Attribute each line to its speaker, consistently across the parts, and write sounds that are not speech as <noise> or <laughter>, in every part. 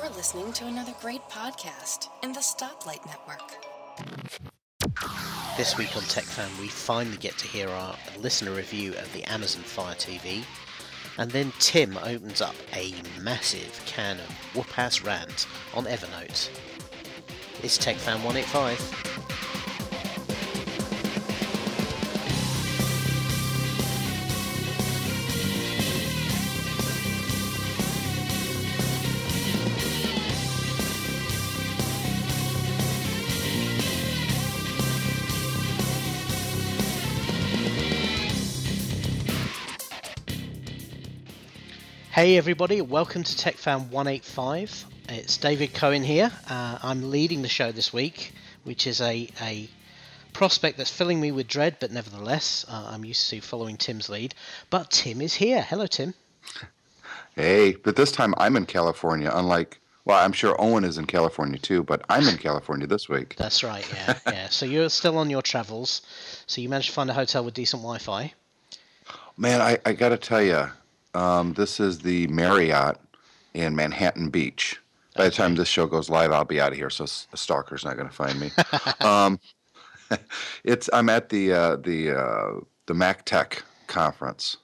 Speaker 1: You're listening to another great podcast in the Stoplight Network.
Speaker 2: This week on TechFan, we finally get to hear our listener review of the Amazon Fire TV, and then Tim opens up a massive can of whoop ass rant on Evernote. It's TechFan 185. Hey everybody, welcome to TechFan 185. It's David Cohen here. Uh, I'm leading the show this week, which is a, a prospect that's filling me with dread, but nevertheless, uh, I'm used to following Tim's lead. But Tim is here. Hello, Tim.
Speaker 3: Hey, but this time I'm in California, unlike, well, I'm sure Owen is in California too, but I'm in California this week.
Speaker 2: That's right, yeah, yeah. So you're still on your travels. So you managed to find a hotel with decent Wi Fi.
Speaker 3: Man, I, I got to tell you, um, this is the Marriott in Manhattan Beach. By the time this show goes live, I'll be out of here, so a stalker's not going to find me. <laughs> um, <laughs> it's I'm at the uh, the uh, the Mac Tech conference,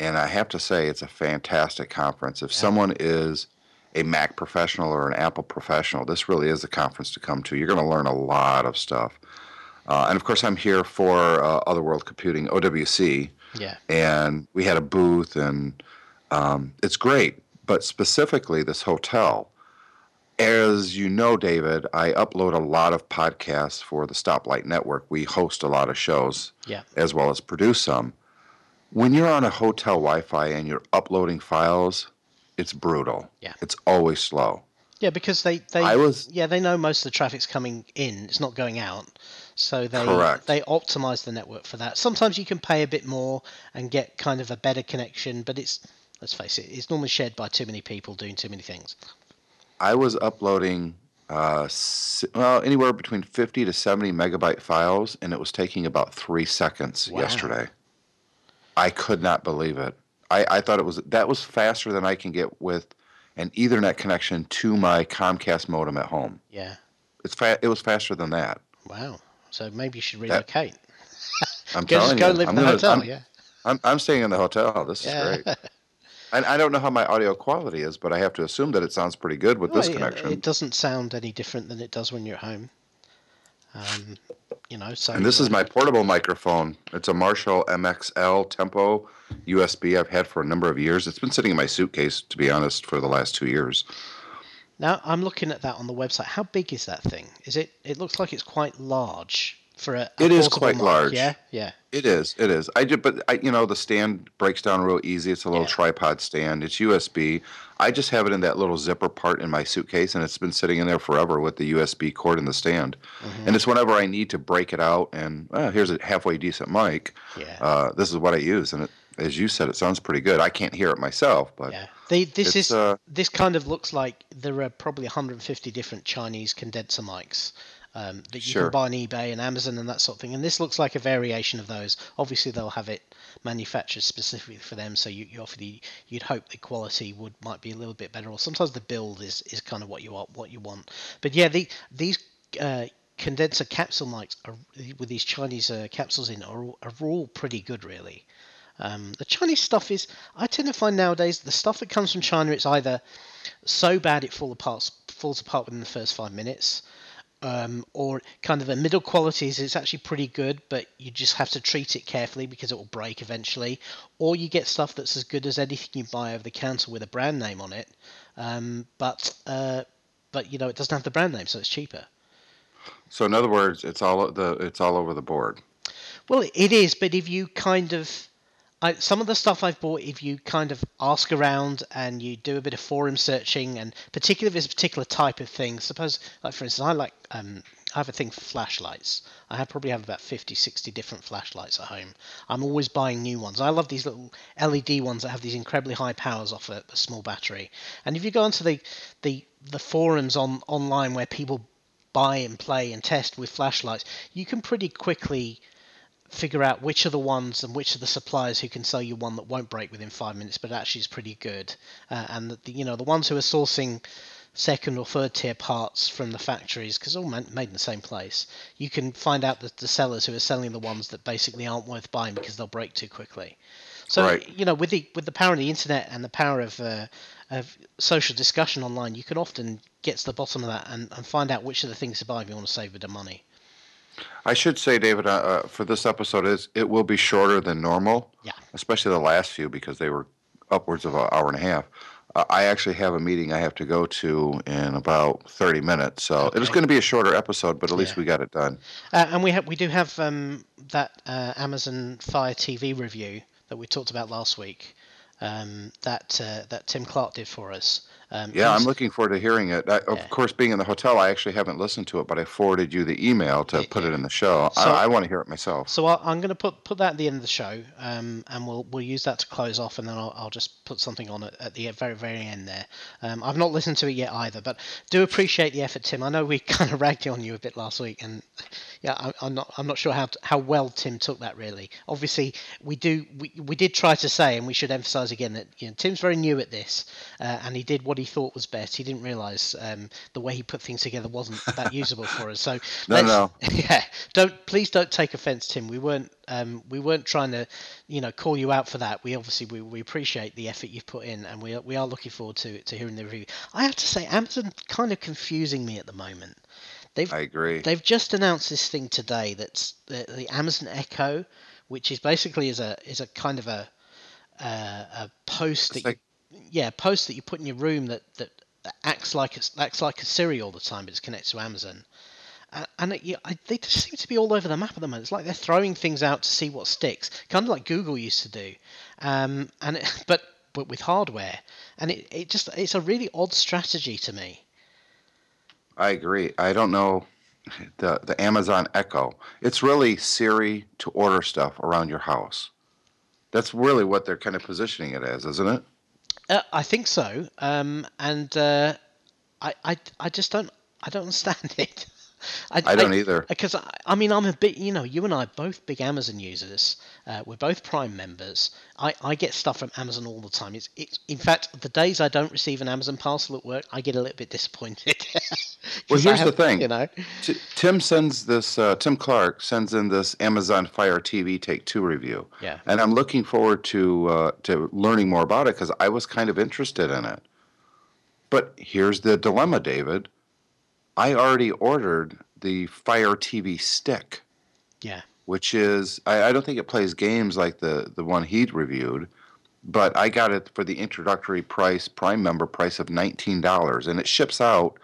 Speaker 3: and I have to say it's a fantastic conference. If someone is a Mac professional or an Apple professional, this really is the conference to come to. You're going to learn a lot of stuff. Uh, and of course, I'm here for uh, Other World Computing, OWC,
Speaker 2: Yeah.
Speaker 3: and we had a booth, and um, it's great. But specifically, this hotel, as you know, David, I upload a lot of podcasts for the Stoplight Network. We host a lot of shows
Speaker 2: Yeah.
Speaker 3: as well as produce some. When you're on a hotel Wi-Fi and you're uploading files, it's brutal.
Speaker 2: Yeah.
Speaker 3: it's always slow.
Speaker 2: Yeah, because they, they
Speaker 3: I was-
Speaker 2: yeah they know most of the traffic's coming in. It's not going out, so they
Speaker 3: Correct.
Speaker 2: they optimize the network for that. Sometimes you can pay a bit more and get kind of a better connection, but it's let's face it, it's normally shared by too many people doing too many things.
Speaker 3: I was uploading uh, well anywhere between 50 to 70 megabyte files, and it was taking about three seconds
Speaker 2: Wow.
Speaker 3: yesterday. I could not believe it. I, I thought it was that was faster than I can get with an Ethernet connection to my Comcast modem at home.
Speaker 2: Yeah,
Speaker 3: It's fa- it was faster than that.
Speaker 2: wow. So maybe you should relocate. <laughs>
Speaker 3: I'm
Speaker 2: Go,
Speaker 3: telling
Speaker 2: just go
Speaker 3: you,
Speaker 2: live
Speaker 3: I'm
Speaker 2: in the hotel.
Speaker 3: I'm,
Speaker 2: yeah,
Speaker 3: I'm, I'm staying in the hotel. This is
Speaker 2: yeah.
Speaker 3: great. <laughs> And I don't know how my audio quality is, but I have to assume that it sounds pretty good with this
Speaker 2: Well, it-
Speaker 3: connection.
Speaker 2: It doesn't sound any different than it does when you're at home. Um, you know, so
Speaker 3: And this is my portable microphone. It's a Marshall MXL Tempo USB I've had for a number of years. It's been sitting in my suitcase, to be honest, for the last two years.
Speaker 2: Now I'm looking at that on the website. How big is that thing? Is it? It looks like it's quite large for a. a
Speaker 3: It is quite
Speaker 2: mic,
Speaker 3: large.
Speaker 2: Yeah, yeah,
Speaker 3: It is. It is. I just, but I, you know, the stand breaks down real easy. It's a little
Speaker 2: Yeah.
Speaker 3: tripod stand. It's USB. I just have it in that little zipper part in my suitcase, and it's been sitting in there forever with the USB cord in the stand.
Speaker 2: Mm-hmm.
Speaker 3: And it's whenever I need to break it out, and well, here's a halfway decent mic.
Speaker 2: yeah.
Speaker 3: Uh, this is what I use, and it, as you said, it sounds pretty good. I can't hear it myself, but
Speaker 2: yeah. They, this is
Speaker 3: uh,
Speaker 2: this kind of looks like there are probably 150 different Chinese condenser mics um, that you
Speaker 3: Sure.
Speaker 2: can buy on eBay and Amazon and that sort of thing. And this looks like a variation of those. Obviously, they'll have it manufactured specifically for them, so you, you obviously you'd hope the quality would might be a little bit better. Or sometimes the build is, is kind of what you want what you want. But yeah, the these uh, condenser capsule mics are, with these Chinese uh, capsules in are, all- are all pretty good, really. Um, the Chinese stuff is, I tend to find nowadays the stuff that comes from China, it's either so bad it fall apart, falls apart within the first five minutes, um, or kind of a middle quality is it's actually pretty good, but you just have to treat it carefully because it will break eventually. Or you get stuff that's as good as anything you buy over the counter with a brand name on it, um, but uh, but you know it doesn't have the brand name, so it's cheaper.
Speaker 3: so in other words, it's all the it's all over the board.
Speaker 2: Well, it is, but if you kind of, I, some of the stuff I've bought, if you kind of ask around and you do a bit of forum searching, and particularly if it's a particular type of thing, suppose, like for instance, I like, um, I have a thing for flashlights. I have probably have about 50, 60 different flashlights at home. I'm always buying new ones. I love these little LED ones that have these incredibly high powers off a, a small battery. And if you go onto the, the, the forums on online where people buy and play and test with flashlights, you can pretty quickly figure out which are the ones and which are the suppliers who can sell you one that won't break within five minutes, but actually is pretty good. Uh, and the, you know the ones who are sourcing second or third tier parts from the factories because all made in the same place. You can find out the, the sellers who are selling the ones that basically aren't worth buying because they'll break too quickly. So
Speaker 3: Right.
Speaker 2: you know, with the with the power of the internet and the power of uh, of social discussion online, you can often get to the bottom of that and, and find out which of the things to buy if you want to save a bit of money.
Speaker 3: I should say, David, uh, uh, for this episode, is it will be shorter than normal.
Speaker 2: Yeah.
Speaker 3: Especially the last few because they were upwards of an hour and a half. Uh, I actually have a meeting I have to go to in about 30 minutes, so it was going to be a shorter episode, but at least
Speaker 2: Yeah.
Speaker 3: we got it done.
Speaker 2: Uh, and we have we do have um, that uh, Amazon Fire TV review that we talked about last week. Um, that uh, that Tim Clark did for us. Um,
Speaker 3: Yeah, I'm looking forward to hearing it. I, of
Speaker 2: Yeah.
Speaker 3: course, being in the hotel, I actually haven't listened to it, but I forwarded you the email to put it in the show.
Speaker 2: So-
Speaker 3: I, I want to hear it myself.
Speaker 2: So I, I'm going to put put that at the end of the show, um, and we'll we'll use that to close off, and then I'll, I'll just put something on it at the very very end there. Um, I've not listened to it yet either, but do appreciate the effort, Tim. I know we <laughs> kind of ragged on you a bit last week, and yeah, I, I'm not I'm not sure how how well Tim took that really. Obviously, we do we, we did try to say, and we should emphasise again that you know Tim's very new at this, uh, and he did what he thought was best. He didn't realise um, the way he put things together wasn't that <laughs> usable for us. So
Speaker 3: No, no. <laughs>
Speaker 2: yeah, don't please don't take offence, Tim. We weren't um, we weren't trying to, you know, call you out for that. We obviously we, we appreciate the effort you've put in, and we are, we are looking forward to to hearing the review. I have to say, Amazon kind of confusing me at the moment. They've
Speaker 3: I agree.
Speaker 2: they've just announced this thing today that's the, the Amazon Echo, which is basically is a is a kind of a uh, a post
Speaker 3: It's
Speaker 2: that
Speaker 3: like-
Speaker 2: you, yeah post that you put in your room that that acts like a, acts like a Siri all the time, but it's connected to Amazon. Uh, and it, yeah, I, they just seem to be all over the map at the moment. It's like they're throwing things out to see what sticks, kind of like Google used to do, um, and it, <laughs> but but with hardware. And it, it just it's a really odd strategy to me.
Speaker 3: I agree. I don't know the the Amazon Echo. It's really Siri to order stuff around your house. That's really what they're kind of positioning it as, isn't it?
Speaker 2: Uh, I think so, um, and uh, I, I I just don't I don't understand <laughs> it.
Speaker 3: I don't either.
Speaker 2: Because I, I mean, I'm a bit, you know, you and I are both big Amazon users. Uh, we're both Prime members. I, I get stuff from Amazon all the time. It's, it's in fact the days I don't receive an Amazon parcel at work, I get a little bit disappointed. <laughs>
Speaker 3: Well,
Speaker 2: I
Speaker 3: here's the thing.
Speaker 2: you know.
Speaker 3: T- Tim sends this. Uh, Tim Clark sends in this Amazon Fire TV Take Two review,
Speaker 2: Yeah.
Speaker 3: and I'm looking forward to uh, to learning more about it because I was kind of interested in it. But here's the dilemma, David. I already ordered the Fire TV Stick.
Speaker 2: Yeah.
Speaker 3: which is I, I don't think it plays games like the the one he'd reviewed, but I got it for the introductory price, Prime member price of nineteen dollars, and it ships out.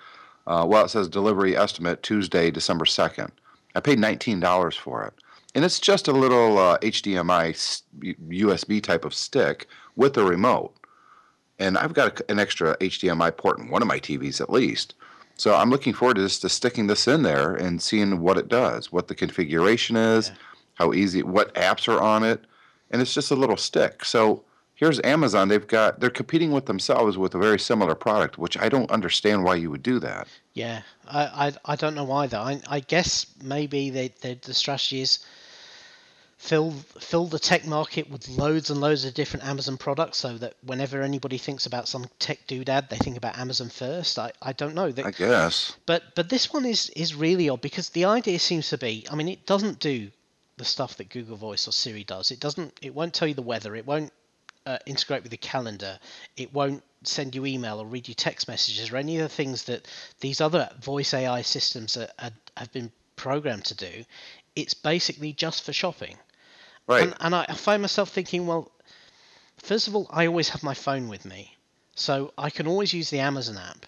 Speaker 3: Uh, well, it says delivery estimate Tuesday, December second. I paid nineteen dollars for it, and it's just a little uh, HDMI USB type of stick with a remote, and I've got a, an extra HDMI port in one of my TVs at least. So I'm looking forward to just to sticking this in there and seeing what it does, what the configuration is,
Speaker 2: Yeah.
Speaker 3: how easy, what apps are on it, and it's just a little stick. So here's Amazon. They've got they're competing with themselves with a very similar product, which I don't understand why you would do that.
Speaker 2: Yeah, I, I, I don't know either. I, I guess maybe they, they, the strategy is fill fill the tech market with loads and loads of different Amazon products, so that whenever anybody thinks about some tech doodad, they think about Amazon first. I, I don't know.
Speaker 3: I guess.
Speaker 2: but but this one is is really odd because the idea seems to be. I mean, it doesn't do the stuff that Google Voice or Siri does. It doesn't. It won't tell you the weather. It won't uh, integrate with the calendar. It won't send you email or read you text messages or any of the things that these other voice AI systems are, are, have been programmed to do. It's basically just for shopping.
Speaker 3: Right.
Speaker 2: And, and I, I find myself thinking, well, first of all, I always have my phone with me, so I can always use the Amazon app.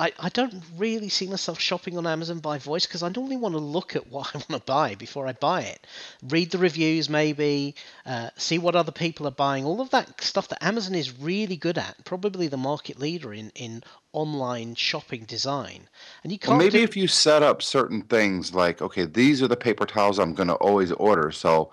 Speaker 2: I, I don't really see myself shopping on Amazon by voice because I normally want to look at what <laughs> I want to buy before I buy it. Read the reviews, maybe, uh, see what other people are buying. All of that stuff that Amazon is really good at, probably the market leader in, in online shopping design. And you can't
Speaker 3: Well, maybe
Speaker 2: do-
Speaker 3: if you set up certain things like, okay, these are the paper towels I'm going to always order. So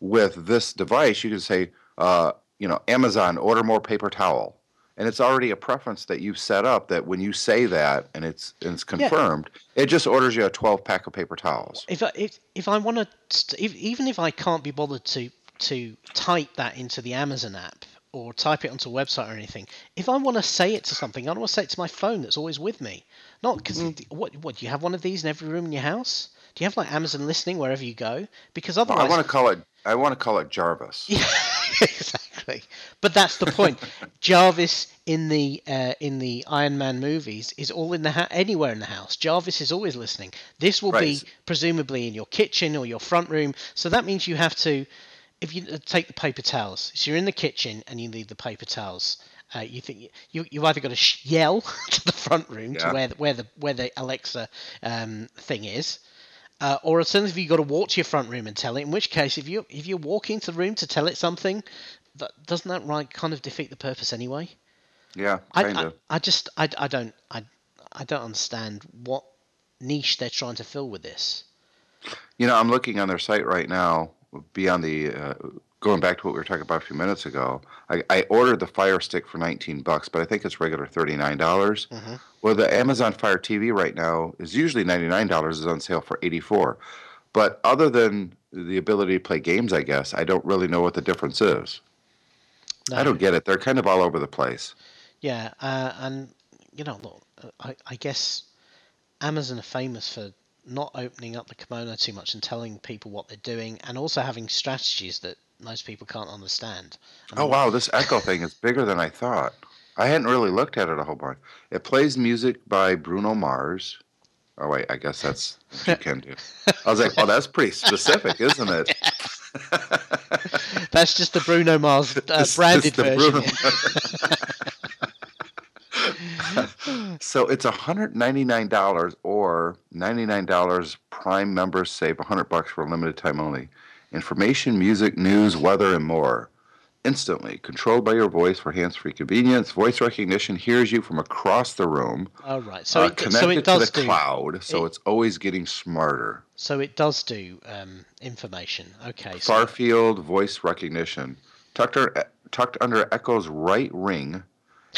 Speaker 3: with this device, you can say, uh, you know, Amazon, order more paper towel. And it's already a preference that you've set up that when you say that and it's and it's confirmed, it just orders you a 12 pack of paper towels.
Speaker 2: if I, if if I want to, even if I can't be bothered to to type that into the Amazon app or type it onto a website or anything. If I want to say it to something, I want to say it to my phone that's always with me. Not because what what do you have one of these in every room in your house? Do you have like Amazon listening wherever you go? Because
Speaker 3: Well,
Speaker 2: otherwise,
Speaker 3: I want to call it. I want to call it Jarvis.
Speaker 2: Yeah, <laughs> exactly. But that's the point. <laughs> Jarvis in the uh, in the Iron Man movies is all in the ha- anywhere in the house. Jarvis is always listening. This will
Speaker 3: Right.
Speaker 2: be presumably in your kitchen or your front room. So that means you have to, if you uh, take the paper towels. So you're in the kitchen and you need the paper towels. Uh, you think you you either got to sh- yell <laughs> to the front room
Speaker 3: Yeah.
Speaker 2: to where the, where the where the Alexa um, thing is, uh, or alternatively, you've got to walk to your front room and tell it. In which case, if you if you're walking to the room to tell it something, that doesn't that right kind of defeat the purpose anyway?
Speaker 3: Yeah,
Speaker 2: I,
Speaker 3: kind
Speaker 2: I,
Speaker 3: of.
Speaker 2: I just I, I don't I I don't understand what niche they're trying to fill with this.
Speaker 3: You know, I'm looking on their site right now. Beyond the uh, going back to what we were talking about a few minutes ago, I, I ordered the Fire Stick for 19 bucks, but I think it's regular 39 dollars.
Speaker 2: Mhm.
Speaker 3: Well, the Amazon Fire TV right now is usually 99 dollars. is on sale for 84. But other than the ability to play games, I guess I don't really know what the difference is. I don't get it. They're kind of all over the place.
Speaker 2: Yeah, uh, and you know, look, I, I guess Amazon are famous for not opening up the kimono too much and telling people what they're doing, and also having strategies that most people can't understand.
Speaker 3: Oh wow, this Echo thing is bigger than I thought. I hadn't really looked at it a whole bunch. It plays music by Bruno Mars. Oh wait, I guess that's what you can do. I was like, well, that's pretty specific, isn't it? <laughs>
Speaker 2: That's just the Bruno Mars uh, branded
Speaker 3: the
Speaker 2: version.
Speaker 3: Bruno- <laughs> so it's $199 or $99 Prime members save 100 bucks for a limited time only. Information, music, news, weather, and more. Instantly, controlled by your voice for hands-free convenience. Voice recognition hears you from across the room.
Speaker 2: Oh right, so
Speaker 3: uh,
Speaker 2: it
Speaker 3: connected
Speaker 2: so it does
Speaker 3: to the
Speaker 2: do
Speaker 3: cloud, so
Speaker 2: it-
Speaker 3: it's always getting smarter.
Speaker 2: so it does do um, information. Okay, so
Speaker 3: Far field voice recognition. Tucked, under- tucked under Echo's right ring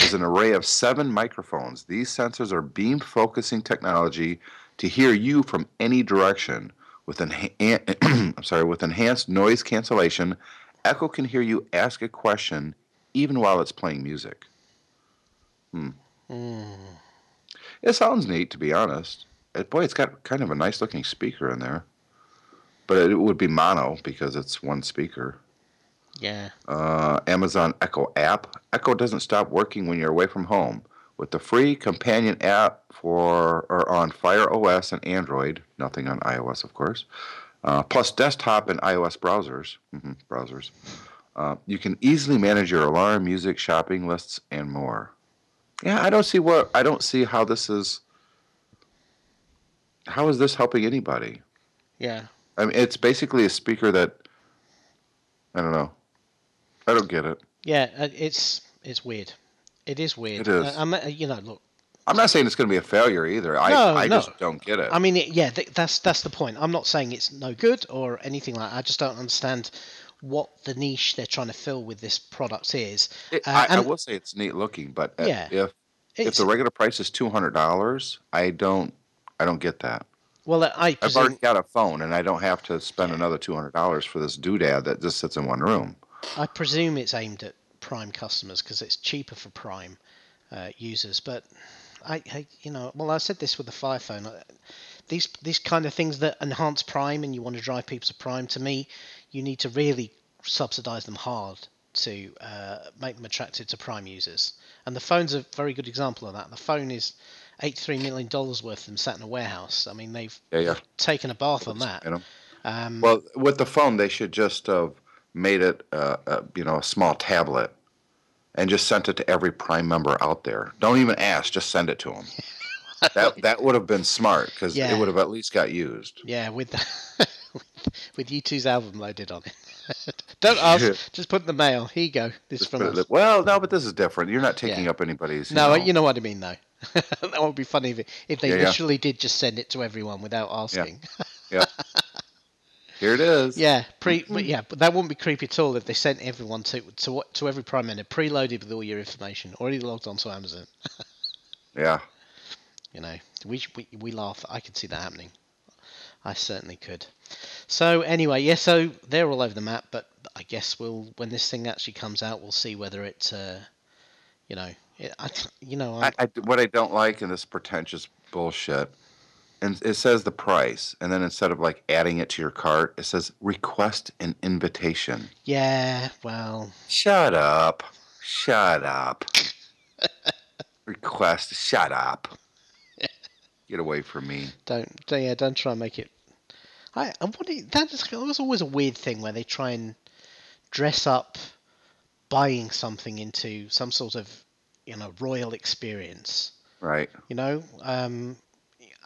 Speaker 3: is an array of seven microphones. These sensors are beam focusing technology to hear you from any direction. With enha- <clears throat> I'm sorry, with enhanced noise cancellation, Echo can hear you ask a question even while it's playing music.
Speaker 2: mm,
Speaker 3: It sounds neat, to be honest. It, boy, it's got kind of a nice looking speaker in there. But it would be mono because it's one speaker.
Speaker 2: yeah,
Speaker 3: uh, Amazon Echo app. Echo doesn't stop working when you're away from home. With the free companion app for or on Fire OS and Android, nothing on iOS, of course, uh, plus desktop and iOS browsers, hmm browsers, uh, you can easily manage your alarm, music, shopping lists, and more. Yeah, I don't see what I don't see how this is. How is this helping anybody?
Speaker 2: yeah.
Speaker 3: I mean, it's basically a speaker that I don't know. I don't get it.
Speaker 2: Yeah, uh, it's it's weird. It is weird.
Speaker 3: It is.
Speaker 2: Uh, I'm, uh, you know, look.
Speaker 3: I'm not saying it's going to be a failure either. I,
Speaker 2: No,
Speaker 3: I
Speaker 2: no.
Speaker 3: just don't get it.
Speaker 2: I mean, yeah, th- that's that's the point. I'm not saying it's no good or anything like. that. I just don't understand what the niche they're trying to fill with this product is.
Speaker 3: It-
Speaker 2: uh,
Speaker 3: I, I will say it's neat looking, but uh,
Speaker 2: Yeah.
Speaker 3: if if the regular price is two hundred dollars, I don't I don't get that.
Speaker 2: well, I
Speaker 3: I've already got a phone, and I don't have to spend another two hundred dollars for this doodad that just sits in one room.
Speaker 2: I presume it's aimed at Prime customers because it's cheaper for Prime uh, users. But I, I, you know, well, I said this with the Fire Phone. uh, These these kind of things that enhance Prime and you want to drive people to Prime, to me, you need to really subsidize them hard to uh, make them attractive to Prime users. And the phone's a very good example of that. The phone is eighty-three million dollars worth of them sat in a warehouse. I mean, they've
Speaker 3: Yeah, yeah.
Speaker 2: taken a bath on that.
Speaker 3: You know?
Speaker 2: Um,
Speaker 3: Well, with the phone, they should just have made it, uh, uh, you know, a small tablet, and just sent it to every Prime member out there. Don't even ask; just send it to them. <laughs> that that would have been smart because
Speaker 2: Yeah.
Speaker 3: it would have at least got used.
Speaker 2: Yeah, with the, <laughs> with U2's album loaded on it. <laughs> Don't ask, just put in the mail. Here you go. This is
Speaker 3: Just
Speaker 2: from
Speaker 3: put it-
Speaker 2: us.
Speaker 3: well, no, but this is different. You're not taking
Speaker 2: Yeah.
Speaker 3: up anybody's. You
Speaker 2: No,
Speaker 3: know,
Speaker 2: you know what I mean, though. that would be funny if, it, if they
Speaker 3: Yeah, yeah.
Speaker 2: literally did just send it to everyone without asking.
Speaker 3: Here it is.
Speaker 2: Yeah, pre, but yeah, but that wouldn't be creepy at all if they sent everyone to to to every prime member preloaded with all your information, already logged onto Amazon. <laughs>
Speaker 3: Yeah.
Speaker 2: You know, we we we laugh. I could see that happening. I certainly could. So anyway, yeah. So they're all over the map, but I guess we'll when this thing actually comes out, we'll see whether it, uh, you know, it, I, you know, I,
Speaker 3: I, I, what I don't like in this pretentious bullshit, and it says the price, and then instead of like adding it to your cart, it says request an invitation.
Speaker 2: yeah, well,
Speaker 3: Shut up. Shut up. <laughs> request. Shut up. Get away from me.
Speaker 2: don't, don't yeah, don't try and make it. I and what it, that is was always a weird thing where they try and dress up buying something into some sort of you know royal experience.
Speaker 3: Right.
Speaker 2: You know, um,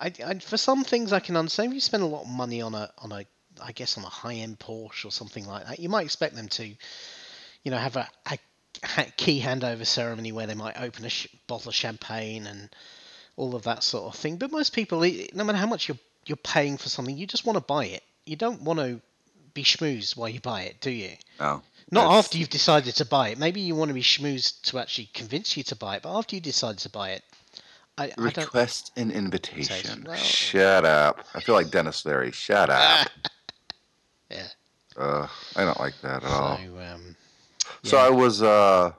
Speaker 2: I, I for some things I can understand. If you spend a lot of money on a on a I guess on a high end Porsche or something like that, you might expect them to, you know, have a, a key handover ceremony where they might open a sh- bottle of champagne and all of that sort of thing. But most people, no matter how much you're you're paying for something, you just want to buy it. You don't want to be schmoozed while you buy it, do you?
Speaker 3: No.
Speaker 2: Not
Speaker 3: That's-
Speaker 2: after you've decided to buy it. Maybe you want to be schmoozed to actually convince you to buy it, but after you decide to buy it, I, I.
Speaker 3: Request an invitation.
Speaker 2: Well-
Speaker 3: Shut up. I feel like Denis Leary. Shut up.
Speaker 2: Yeah.
Speaker 3: Uh, I don't like that at all.
Speaker 2: So, um,
Speaker 3: So. I was, uh,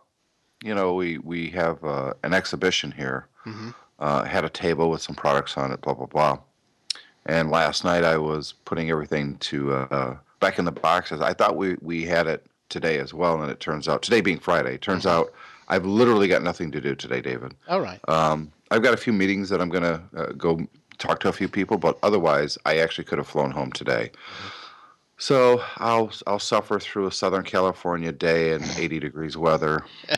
Speaker 3: you know, we we have uh, an exhibition here.
Speaker 2: Mhm.
Speaker 3: Uh, had a table with some products on it, blah blah blah. And last night I was putting everything to uh, back in the boxes. I thought we we had it today as well, and it turns out today being Friday, it turns out I've literally got nothing to do today, David.
Speaker 2: all right.
Speaker 3: Um, I've got a few meetings that I'm gonna uh, go talk to a few people, but otherwise, I actually could have flown home today. So I'll I'll suffer through a Southern California day and 80 degrees weather. <laughs>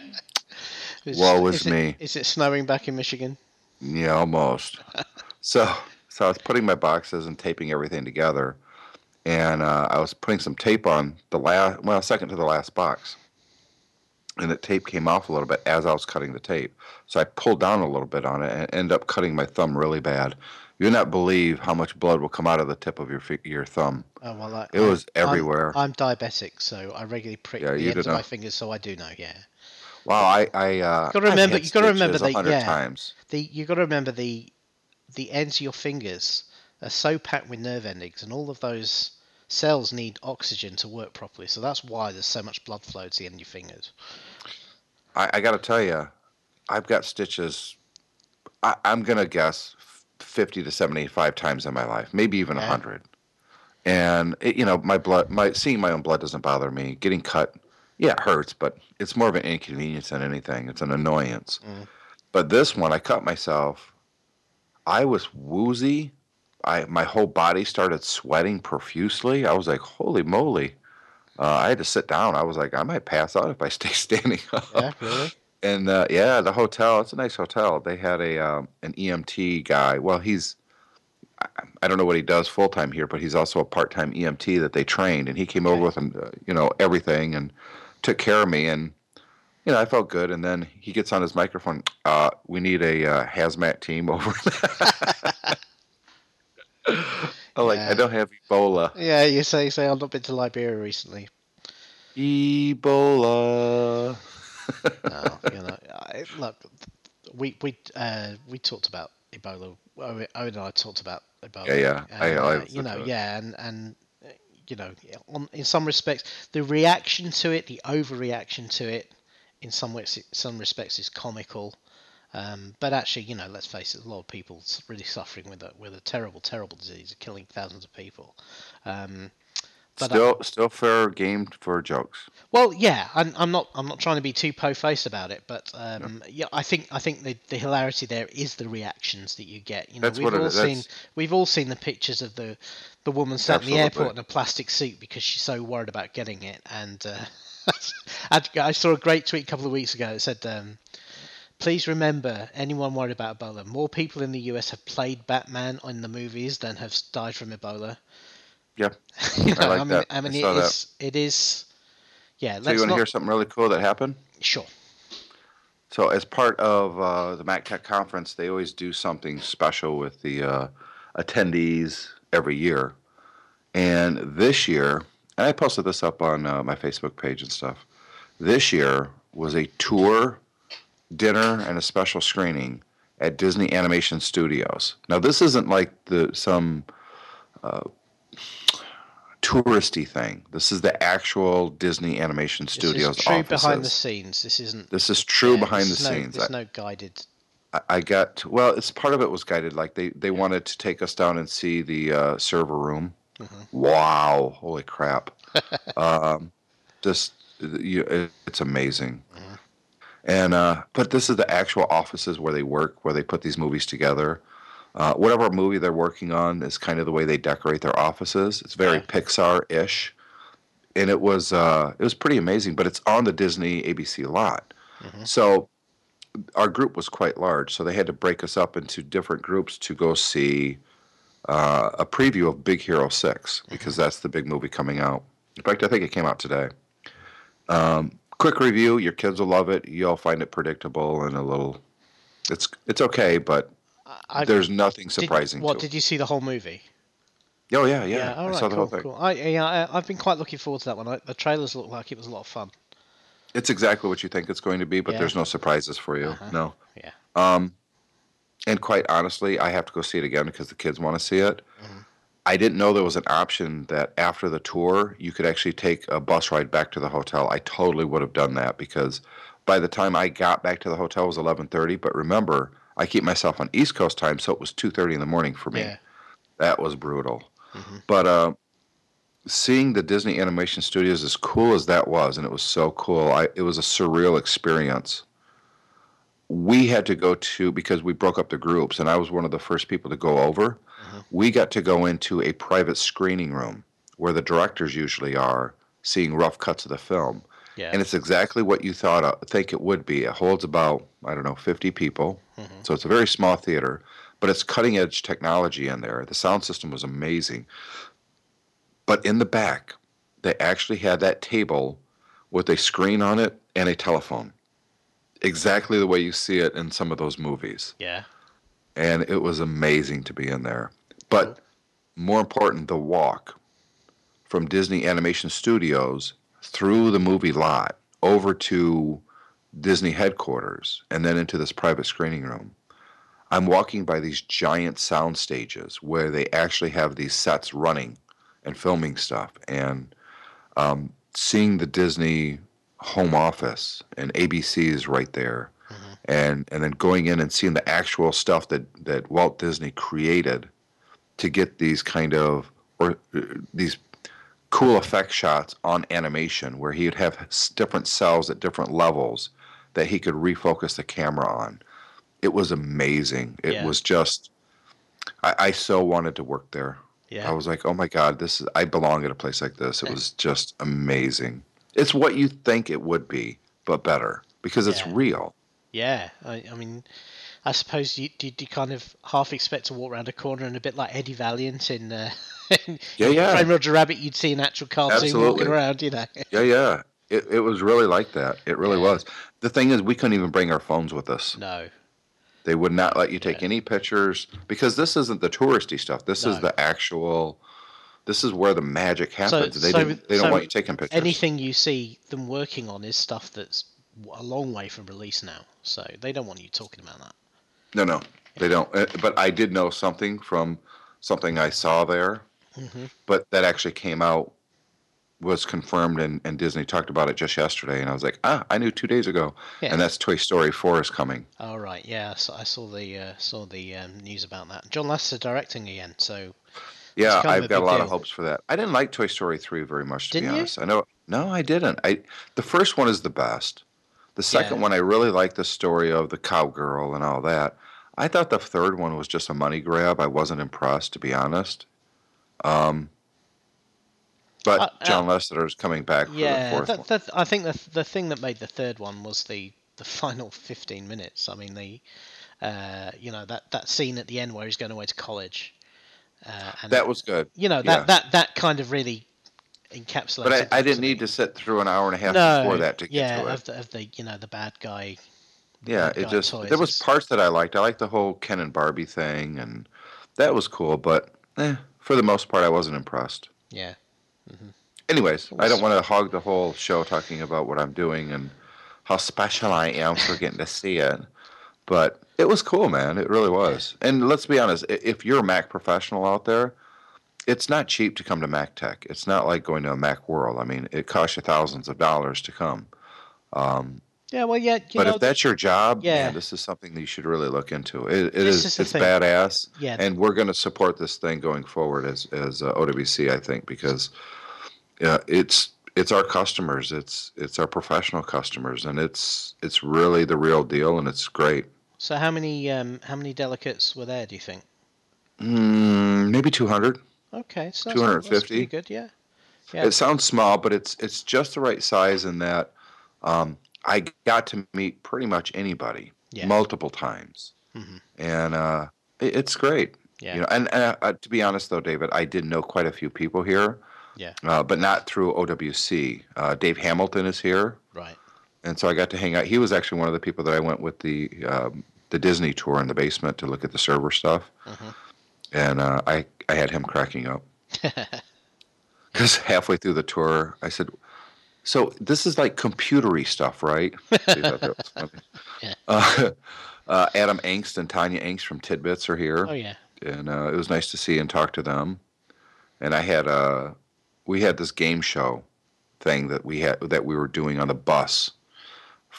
Speaker 2: Is,
Speaker 3: woe is
Speaker 2: it,
Speaker 3: me.
Speaker 2: Is it snowing back in Michigan?
Speaker 3: Yeah, almost. <laughs> so so I was putting my boxes and taping everything together, and uh, I was putting some tape on the last well second to the last box, and the tape came off a little bit as I was cutting the tape. So I pulled down a little bit on it and ended up cutting my thumb really bad. You'll not believe how much blood will come out of the tip of your your thumb.
Speaker 2: Oh well, I,
Speaker 3: It was
Speaker 2: I'm-
Speaker 3: everywhere.
Speaker 2: I'm, diabetic, so I regularly prick
Speaker 3: Yeah,
Speaker 2: the ends of my fingers, so I do know. Yeah,
Speaker 3: Wow, I I uh,
Speaker 2: Gotta remember- you gotta remember
Speaker 3: stitches a
Speaker 2: that- yeah.
Speaker 3: times.
Speaker 2: the you got to remember the the ends of your fingers are so packed with nerve endings, and all of those cells need oxygen to work properly. So that's why there's so much blood flow to the end of your fingers.
Speaker 3: I, I got to tell you, I've got stitches. I, I'm gonna guess fifty to seventy-five times in my life, maybe even a
Speaker 2: Yeah.
Speaker 3: hundred. And it, you know, my blood, my seeing my own blood doesn't bother me. Getting cut, yeah, it hurts, but it's more of an inconvenience than anything. It's an annoyance.
Speaker 2: Mm.
Speaker 3: But this one, I cut myself. I was woozy. I my whole body started sweating profusely. I was like, holy moly. Uh, I had to sit down. I was like, I might pass out if I <laughs> stay standing up
Speaker 2: Yeah, really.
Speaker 3: and uh, yeah, the hotel. It's a nice hotel. They had a um, an EMT guy. Well, he's I, don't know what he does full time here, but he's also a part time EMT that they trained, and he came over with uh, you know everything and took care of me, and you know I felt good. And then he gets on his microphone. Uh, we need a uh, hazmat team <laughs> over. <laughs> I'm like,
Speaker 2: Yeah.
Speaker 3: I don't have Ebola.
Speaker 2: Yeah, you say you say I've not been to Liberia recently.
Speaker 3: Ebola. <laughs>
Speaker 2: No, <laughs> you know, I, look, we we uh, we talked about Ebola. Owen and I talked about Ebola.
Speaker 3: Yeah, yeah.
Speaker 2: And,
Speaker 3: I
Speaker 2: uh, you know,
Speaker 3: it.
Speaker 2: yeah, and and you know, on, in some respects, the reaction to it, the overreaction to it, in some ways, some respects, is comical. Um, but actually, you know, let's face it, a lot of people really suffering with a with a terrible, terrible disease, killing thousands of people. Um, But,
Speaker 3: still, still fair game for jokes.
Speaker 2: well, yeah, I'm, I'm not I'm not trying to be too po-faced about it, but um, yeah, I think I think the, the hilarity there is the reactions that you get. You know,
Speaker 3: That's
Speaker 2: we've all seen we've all seen the pictures of the the woman sat in the airport in a plastic suit because she's so worried about getting it. And uh, I, <laughs> I saw a great tweet a couple of weeks ago that said. Um, Please remember, anyone worried about Ebola, more people in the US have played Batman in the movies than have died from Ebola.
Speaker 3: Yeah. <laughs>
Speaker 2: you know,
Speaker 3: like
Speaker 2: I mean,
Speaker 3: that.
Speaker 2: I mean,
Speaker 3: I
Speaker 2: it is, it is, yeah.
Speaker 3: So you want to hear something really cool that happened?
Speaker 2: Sure.
Speaker 3: So as part of uh, the MacTech conference, they always do something special with the uh, attendees every year. And this year, and I posted this up on uh, my Facebook page and stuff. This year was a tour, dinner, and a special screening at Disney Animation Studios. Now this isn't like the some uh, touristy thing. This is the actual Disney Animation Studios
Speaker 2: this is true
Speaker 3: offices.
Speaker 2: behind the scenes. This isn't.
Speaker 3: This is true
Speaker 2: yeah,
Speaker 3: behind the
Speaker 2: no-
Speaker 3: scenes.
Speaker 2: There's
Speaker 3: I-
Speaker 2: no guided.
Speaker 3: I, I got well. It's part of it was guided. Like they they wanted to take us down and see the uh, server room.
Speaker 2: Mhm.
Speaker 3: Wow! Holy crap! <laughs> um, just you, it, it's amazing.
Speaker 2: Mhm.
Speaker 3: And uh, but this is the actual offices where they work, where they put these movies together. Uh, whatever movie they're working on is kind of the way they decorate their offices. It's very
Speaker 2: Yeah.
Speaker 3: Pixar-ish, and it was uh, it was pretty amazing. But it's on the Disney ABC lot,
Speaker 2: Mhm.
Speaker 3: so our group was quite large, so they had to break us up into different groups to go see uh, a preview of Big Hero 6 because that's the big movie coming out. In fact, I think it came out today. Um, quick review: your kids will love it. You'll find it predictable and a little. It's it's okay, but
Speaker 2: I,
Speaker 3: there's nothing
Speaker 2: did-
Speaker 3: surprising
Speaker 2: What
Speaker 3: to
Speaker 2: did you see the whole movie?
Speaker 3: Oh yeah, yeah.
Speaker 2: all
Speaker 3: I
Speaker 2: right,
Speaker 3: saw the
Speaker 2: cool,
Speaker 3: whole thing.
Speaker 2: cool. I, yeah, I, I've been quite looking forward to that one. I, the trailers look like it was a lot of fun.
Speaker 3: It's exactly what you think it's going to be, but
Speaker 2: Yeah.
Speaker 3: there's no surprises for you.
Speaker 2: Uh-huh.
Speaker 3: No.
Speaker 2: Yeah.
Speaker 3: Um, and quite honestly, I have to go see it again because the kids want to see it.
Speaker 2: Mhm.
Speaker 3: I didn't know there was an option that after the tour you could actually take a bus ride back to the hotel. I totally would have done that because by the time I got back to the hotel it was 11:30. But remember, I keep myself on East Coast time, so it was 2:30 in the morning for me.
Speaker 2: Yeah.
Speaker 3: That was brutal.
Speaker 2: Mhm.
Speaker 3: But uh, seeing the Disney Animation Studios, as cool as that was, and it was so cool, I, it was a surreal experience. We had to go to because we broke up the groups, and I was one of the first people to go over.
Speaker 2: Mhm.
Speaker 3: We got to go into a private screening room where the directors usually are, seeing rough cuts of the film,
Speaker 2: Yeah.
Speaker 3: and it's exactly what you thought uh, think it would be. It holds about I don't know 50 people,
Speaker 2: Mhm.
Speaker 3: so it's a very small theater, but it's cutting edge technology in there. The sound system was amazing. But in the back, they actually had that table with a screen on it and a telephone. Exactly the way you see it in some of those movies.
Speaker 2: yeah.
Speaker 3: And it was amazing to be in there. But more important, the walk from Disney Animation Studios through the movie lot over to Disney headquarters and then into this private screening room. I'm walking by these giant sound stages where they actually have these sets running and filming stuff and um, seeing the Disney home office and ABC is right there
Speaker 2: Mhm.
Speaker 3: and and then going in and seeing the actual stuff that that Walt Disney created to get these kind of or uh, these cool effect shots on animation where he would have different cells at different levels that he could refocus the camera on. It was amazing. It
Speaker 2: Yeah.
Speaker 3: was just I, I so wanted to work there.
Speaker 2: Yeah.
Speaker 3: I was like, oh my god, this is I belong at a place like this. It was just amazing. It's what you think it would be, but better because it's
Speaker 2: Yeah.
Speaker 3: real.
Speaker 2: Yeah, I, I mean, I suppose you did you kind of half expect to walk around a corner and a bit like Eddie Valiant in, uh, <laughs> in
Speaker 3: Yeah, yeah.
Speaker 2: Frame Roger Rabbit, you'd see an actual cartoon
Speaker 3: Absolutely.
Speaker 2: walking around, you know.
Speaker 3: Yeah, yeah. It, it was really like that. It really
Speaker 2: Yeah.
Speaker 3: was. The thing is, we couldn't even bring our phones with us.
Speaker 2: No,
Speaker 3: They would not let you take
Speaker 2: Yeah.
Speaker 3: any pictures because this isn't the touristy stuff. This is the actual. This is where the magic happens. they
Speaker 2: so-
Speaker 3: didn't, they don't
Speaker 2: so
Speaker 3: want you taking pictures.
Speaker 2: anything you see them working on is stuff that's a long way from release now, so they don't want you talking about that.
Speaker 3: No, no, they don't. Uh, But I did know something from something I saw there,
Speaker 2: hmm
Speaker 3: but that actually came out was confirmed and, and Disney talked about it just yesterday, and I was like, ah, I knew two days ago,
Speaker 2: Yeah.
Speaker 3: and that's Toy Story Four is coming.
Speaker 2: All right, yeah, so I saw the uh, saw the um, news about that. John Lasseter directing again, so
Speaker 3: Yeah,
Speaker 2: kind of a
Speaker 3: I've got a lot
Speaker 2: deal.
Speaker 3: of hopes for that. I didn't like Toy Story 3 very much, to
Speaker 2: Didn't
Speaker 3: be
Speaker 2: you?
Speaker 3: honest. I know. No, I didn't. I the first one is the best. The second
Speaker 2: Yeah.
Speaker 3: one, I really liked the story of the cowgirl and all that. I thought the third one was just a money grab. I wasn't impressed, to be honest. Um, but
Speaker 2: Uh,
Speaker 3: John Lasseter is coming back for the fourth
Speaker 2: that,
Speaker 3: one.
Speaker 2: that, I think the the thing that made the third one was the the final fifteen minutes. I mean the uh, you know that that scene at the end where he's going away to college. Uh, and
Speaker 3: That was good.
Speaker 2: you know that
Speaker 3: yeah.
Speaker 2: that that kind of really encapsulated.
Speaker 3: But I, I didn't need to sit through an hour and a half
Speaker 2: no,
Speaker 3: before that to get
Speaker 2: yeah,
Speaker 3: to it.
Speaker 2: of the, of the you know the bad guy. the
Speaker 3: Yeah,
Speaker 2: bad
Speaker 3: it
Speaker 2: guy
Speaker 3: just
Speaker 2: toys.
Speaker 3: there was parts that I liked. I liked the whole Ken and Barbie thing, and that was cool. But eh, for the most part, I wasn't impressed.
Speaker 2: yeah.
Speaker 3: Anyways, I don't want to hog the whole show talking about what I'm doing and how special I am for getting to see it. But it was cool, man. It really was. And let's be honest, if you're a Mac professional out there, it's not cheap to come to Mac Tech. It's not like going to a Mac World. I mean, it costs you thousands of dollars to come. Um,
Speaker 2: Yeah, well, yeah, you
Speaker 3: but
Speaker 2: know,
Speaker 3: if that's your job,
Speaker 2: Yeah.
Speaker 3: man, this is something that you should really look into. It, it is,
Speaker 2: is
Speaker 3: it's
Speaker 2: thing.
Speaker 3: badass,
Speaker 2: yeah,
Speaker 3: and we're going to support this thing going forward as as uh, OWC, I think, because uh, it's it's our customers, it's it's our professional customers, and it's it's really the real deal, and it's great.
Speaker 2: So how many um, how many delegates were there? Do you think?
Speaker 3: Mm, maybe two hundred.
Speaker 2: Okay, so that's
Speaker 3: 250.
Speaker 2: pretty good. Yeah, Yeah.
Speaker 3: It sounds small, but it's it's just the right size in that um, I got to meet pretty much anybody
Speaker 2: Yeah.
Speaker 3: multiple times,
Speaker 2: Mhm.
Speaker 3: and uh, it, it's great.
Speaker 2: yeah,
Speaker 3: You know, and, and uh, to be honest though, David, I did know quite a few people here.
Speaker 2: Yeah.
Speaker 3: Uh, but not through OWC. Uh, Dave Hamilton is here,
Speaker 2: right.
Speaker 3: And so I got to hang out. He was actually one of the people that I went with the um, the Disney tour in the basement to look at the server stuff,
Speaker 2: Mhm.
Speaker 3: and uh, I I had him cracking up <laughs> because halfway through the tour, I said, "So this is like computery stuff, right?" <laughs> He thought that was funny.
Speaker 2: Yeah. <laughs>
Speaker 3: Uh, uh, Adam Engst and Tonya Engst from Tidbits are here
Speaker 2: oh yeah.
Speaker 3: and uh, it was nice to see and talk to them. And I had uh, we had this game show thing that we had that we were doing on the bus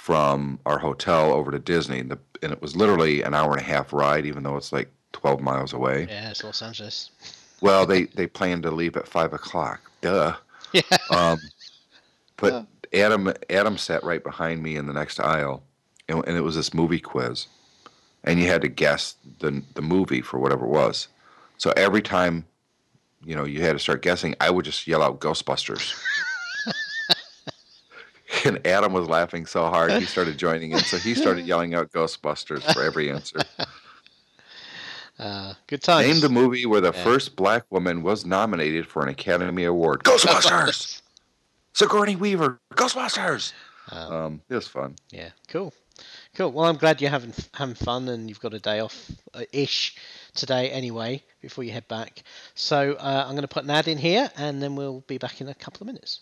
Speaker 3: from our hotel over to Disney, and, the, and it was literally an hour and a half ride, even though it's like twelve miles away.
Speaker 2: Yeah, it's Los Angeles. <laughs>
Speaker 3: Well, they they planned to leave at five o'clock. Duh.
Speaker 2: Yeah.
Speaker 3: Um, but Adam Adam sat right behind me in the next aisle, and, and it was this movie quiz, and you had to guess the the movie for whatever it was. So every time, you know, you had to start guessing, I would just yell out Ghostbusters. <laughs> and Adam was laughing so hard he started <laughs> joining in, so he started yelling out Ghostbusters for every answer. <laughs>
Speaker 2: Uh, good times.
Speaker 3: Name the movie where the
Speaker 2: Yeah.
Speaker 3: first black woman was nominated for an Academy Award. Ghostbusters. Sigourney Weaver. Ghostbusters.
Speaker 2: Um,
Speaker 3: Um, it was fun.
Speaker 2: Yeah, cool, cool. Well, I'm glad you're having having fun and you've got a day off uh, ish today anyway before you head back. So uh, I'm going to put an ad in here and then we'll be back in a couple of minutes.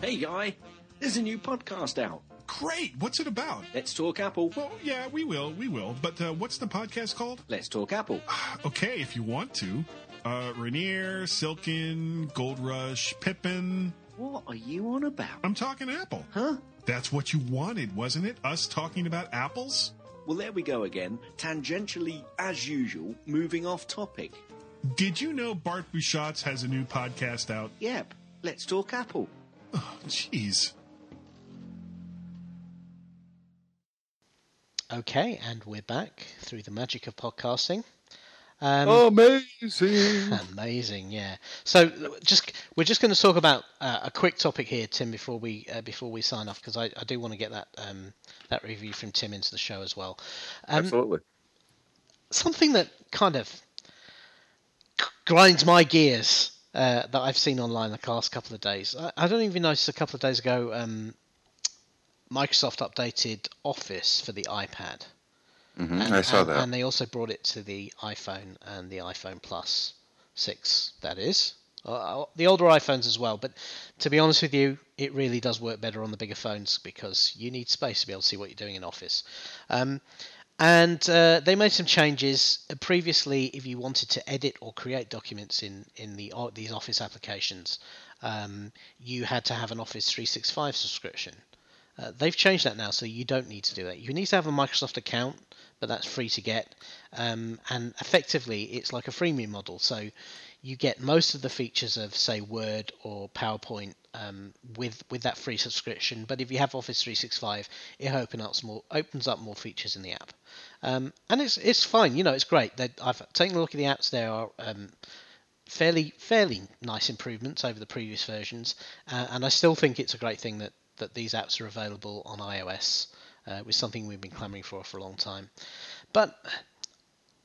Speaker 4: Hey, guy, there's a new podcast out.
Speaker 5: Great. What's it about?
Speaker 4: Let's talk Apple.
Speaker 5: Well, yeah, we will. We will. But uh, what's the podcast called?
Speaker 4: Let's talk Apple. <sighs>
Speaker 5: Okay, if you want to. Uh, Rainier, Silken, Gold Rush, Pippin.
Speaker 4: What are you on about?
Speaker 5: I'm talking Apple.
Speaker 4: Huh?
Speaker 5: That's what you wanted, wasn't it? Us talking about apples?
Speaker 4: Well, there we go again. Tangentially, as usual, moving off topic.
Speaker 5: Did you know Bart Busschots has a new podcast out?
Speaker 4: Yep. Let's talk Apple.
Speaker 5: Oh, jeez.
Speaker 2: Okay, and we're back through the magic of podcasting. Um,
Speaker 3: Oh. Amazing. <laughs>
Speaker 2: Amazing, yeah. So just we're just going to talk about uh, a quick topic here, Tim, before we uh, before we sign off, because I, I do want to get that um, that review from Tim into the show as well. Um,
Speaker 3: Absolutely.
Speaker 2: something that kind of grinds my gears uh, that I've seen online the last couple of days. I, I don't even notice a couple of days ago. Um, Microsoft updated Office for the iPad.
Speaker 3: hmm
Speaker 2: And,
Speaker 3: I saw
Speaker 2: and-
Speaker 3: that.
Speaker 2: And they also brought it to the iPhone and the iPhone Plus 6, that is. Uh, the older iPhones as well, but to be honest with you, it really does work better on the bigger phones because you need space to be able to see what you're doing in Office. Um, and uh, they made some changes. Uh, Previously, if you wanted to edit or create documents in in the these Office applications, um, you had to have an Office 365 subscription. Uh, they've changed that now, so you don't need to do that. You need to have a Microsoft account, but that's free to get. Um, and effectively, it's like a freemium model. So you get most of the features of, say, Word or PowerPoint um, with with that free subscription. But if you have Office 365, it open up more opens up more features in the app, um, and it's it's fine. You know, it's great. They, I've taken a look at the apps. There are um, fairly fairly nice improvements over the previous versions, uh, and I still think it's a great thing that that these apps are available on iOS. Uh, was something we've been clamoring for for a long time, but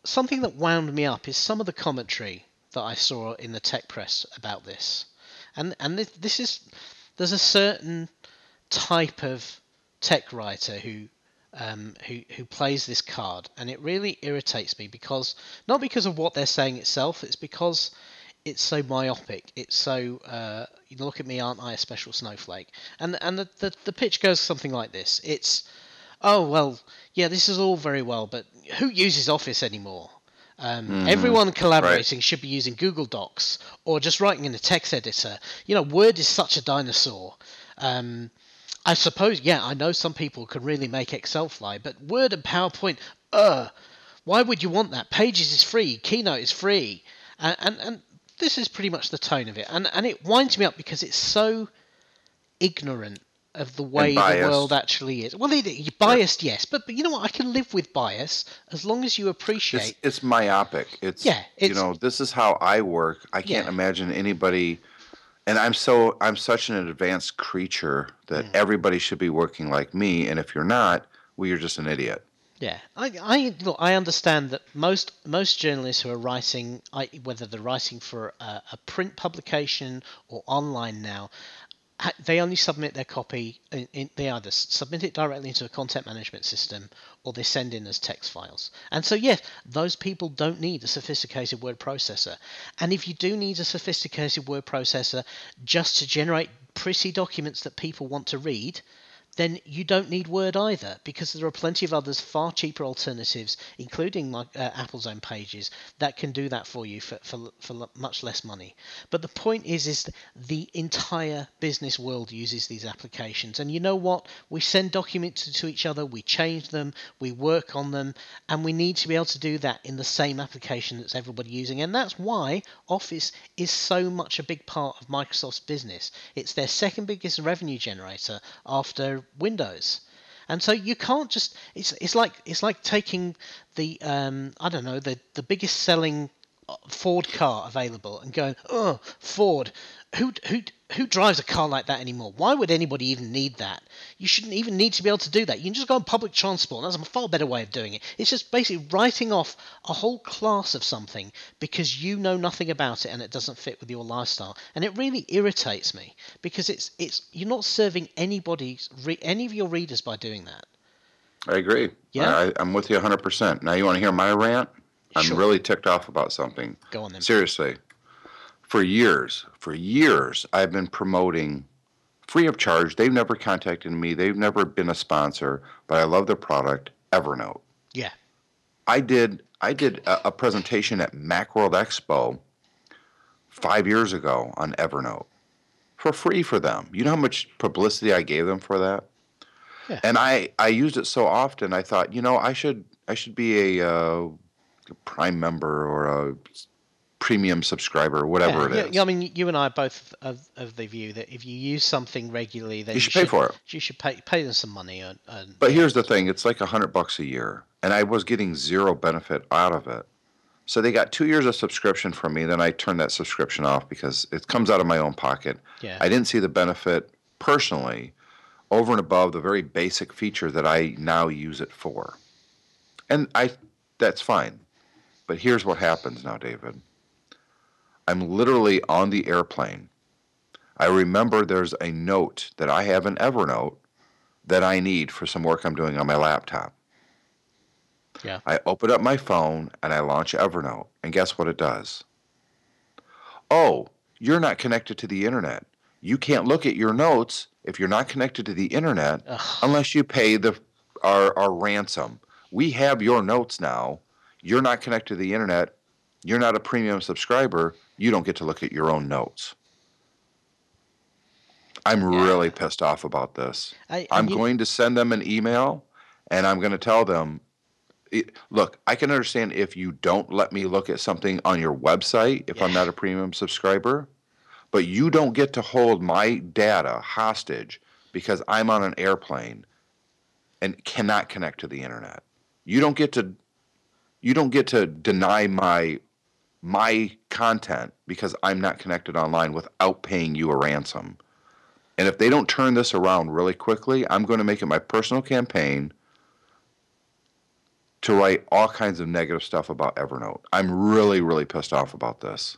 Speaker 2: something that wound me up is some of the commentary that I saw in the tech press about this, and and this, this is there's a certain type of tech writer who um, who who plays this card, and it really irritates me because not because of what they're saying itself, it's because it's so myopic. It's so uh, you look at me, aren't I a special snowflake? And and the, the the pitch goes something like this: It's oh well, yeah, this is all very well, but who uses Office anymore? Um, Everyone collaborating should be using Google Docs or just writing in a text editor. You know, Word is such a dinosaur. Um, I suppose, yeah, I know some people can really make Excel fly, but Word and PowerPoint, uh, why would you want that? Pages is free, Keynote is free, and and, and this is pretty much the tone of it, and and it winds me up because it's so ignorant of the way the world actually is. Well, it, it- biased, yes, but, but you know what? I can live with bias as long as you appreciate.
Speaker 3: It's, it's myopic. It's
Speaker 2: Yeah,
Speaker 3: you know, this is how I work. I can't
Speaker 2: Yeah.
Speaker 3: imagine anybody and I'm so I'm such an advanced creature that
Speaker 2: Mm.
Speaker 3: everybody should be working like me and if you're not, well you're just an idiot.
Speaker 2: Yeah, I, I look. I understand that most most journalists who are writing, I, whether they're writing for a, a print publication or online now, they only submit their copy. In, in, they either submit it directly into a content management system or they send in as text files. And so, yes, those people don't need a sophisticated word processor. And if you do need a sophisticated word processor just to generate pretty documents that people want to read, then you don't need Word either, because there are plenty of others far cheaper alternatives, including my, uh, Apple's own Pages, that can do that for you for, for, for much less money. But the point is, is the entire business world uses these applications, and you know what? We send documents to each other, we change them, we work on them, and we need to be able to do that in the same application that's everybody using, and that's why Office is so much a big part of Microsoft's business. It's their second biggest revenue generator after Windows. And so you can't just it's it's like it's like taking the um I don't know the the biggest selling Ford car available and going, "Oh, Ford, who who who drives a car like that anymore? Why would anybody even need that? You shouldn't even need to be able to do that. You can just go on public transport. That's a far better way of doing it. It's just basically writing off a whole class of something because you know nothing about it and it doesn't fit with your lifestyle. And it really irritates me because it's it's you're not serving anybody re, any of your readers by doing that.
Speaker 3: I agree.
Speaker 2: Yeah?
Speaker 3: I, I'm with you 100%. Now, you want to hear my rant? I'm
Speaker 2: Sure.
Speaker 3: really ticked off about something.
Speaker 2: Go on then.
Speaker 3: Seriously. For years, for years, I've been promoting free of charge. They've never contacted me, they've never been a sponsor, but I love their product, Evernote.
Speaker 2: Yeah.
Speaker 3: I did I did a, a presentation at Macworld Expo five years ago on Evernote for free for them. You know how much publicity I gave them for that?
Speaker 2: Yeah.
Speaker 3: And I I used it so often. I thought, you know, I should I should be a, uh, A prime member or a premium subscriber, or whatever
Speaker 2: yeah,
Speaker 3: it
Speaker 2: yeah,
Speaker 3: is.
Speaker 2: yeah, I mean, you and I are both of, of the view that if you use something regularly, then
Speaker 3: You should pay for it.
Speaker 2: You should pay pay them some money. And, and
Speaker 3: But
Speaker 2: yeah.
Speaker 3: here's the thing: it's like a hundred bucks a year, and I was getting zero benefit out of it. So they got two years of subscription from me. Then I turned that subscription off because it comes out of my own pocket.
Speaker 2: Yeah.
Speaker 3: I didn't see the benefit personally, over and above the very basic feature that I now use it for, and I that's fine. But here's what happens now, David. I'm literally on the airplane. I remember there's a note that I have in Evernote that I need for some work I'm doing on my laptop.
Speaker 2: Yeah.
Speaker 3: I open up my phone and I launch Evernote, and guess what it does? Oh, you're not connected to the internet. You can't look at your notes if you're not connected to the internet
Speaker 2: Ugh.
Speaker 3: unless you pay the our, our ransom. We have your notes now. You're not connected to the internet. You're not a premium subscriber. You don't get to look at your own notes. I'm really pissed off about this.
Speaker 2: I,
Speaker 3: I'm
Speaker 2: you-
Speaker 3: going to send them an email and I'm going to tell them it, look, I can understand if you don't let me look at something on your website if I'm not a premium subscriber, but you don't get to hold my data hostage because I'm on an airplane and cannot connect to the internet. You don't get to you don't get to deny my my content because I'm not connected online without paying you a ransom. And if they don't turn this around really quickly, I'm going to make it my personal campaign to write all kinds of negative stuff about Evernote. I'm really, really pissed off about this.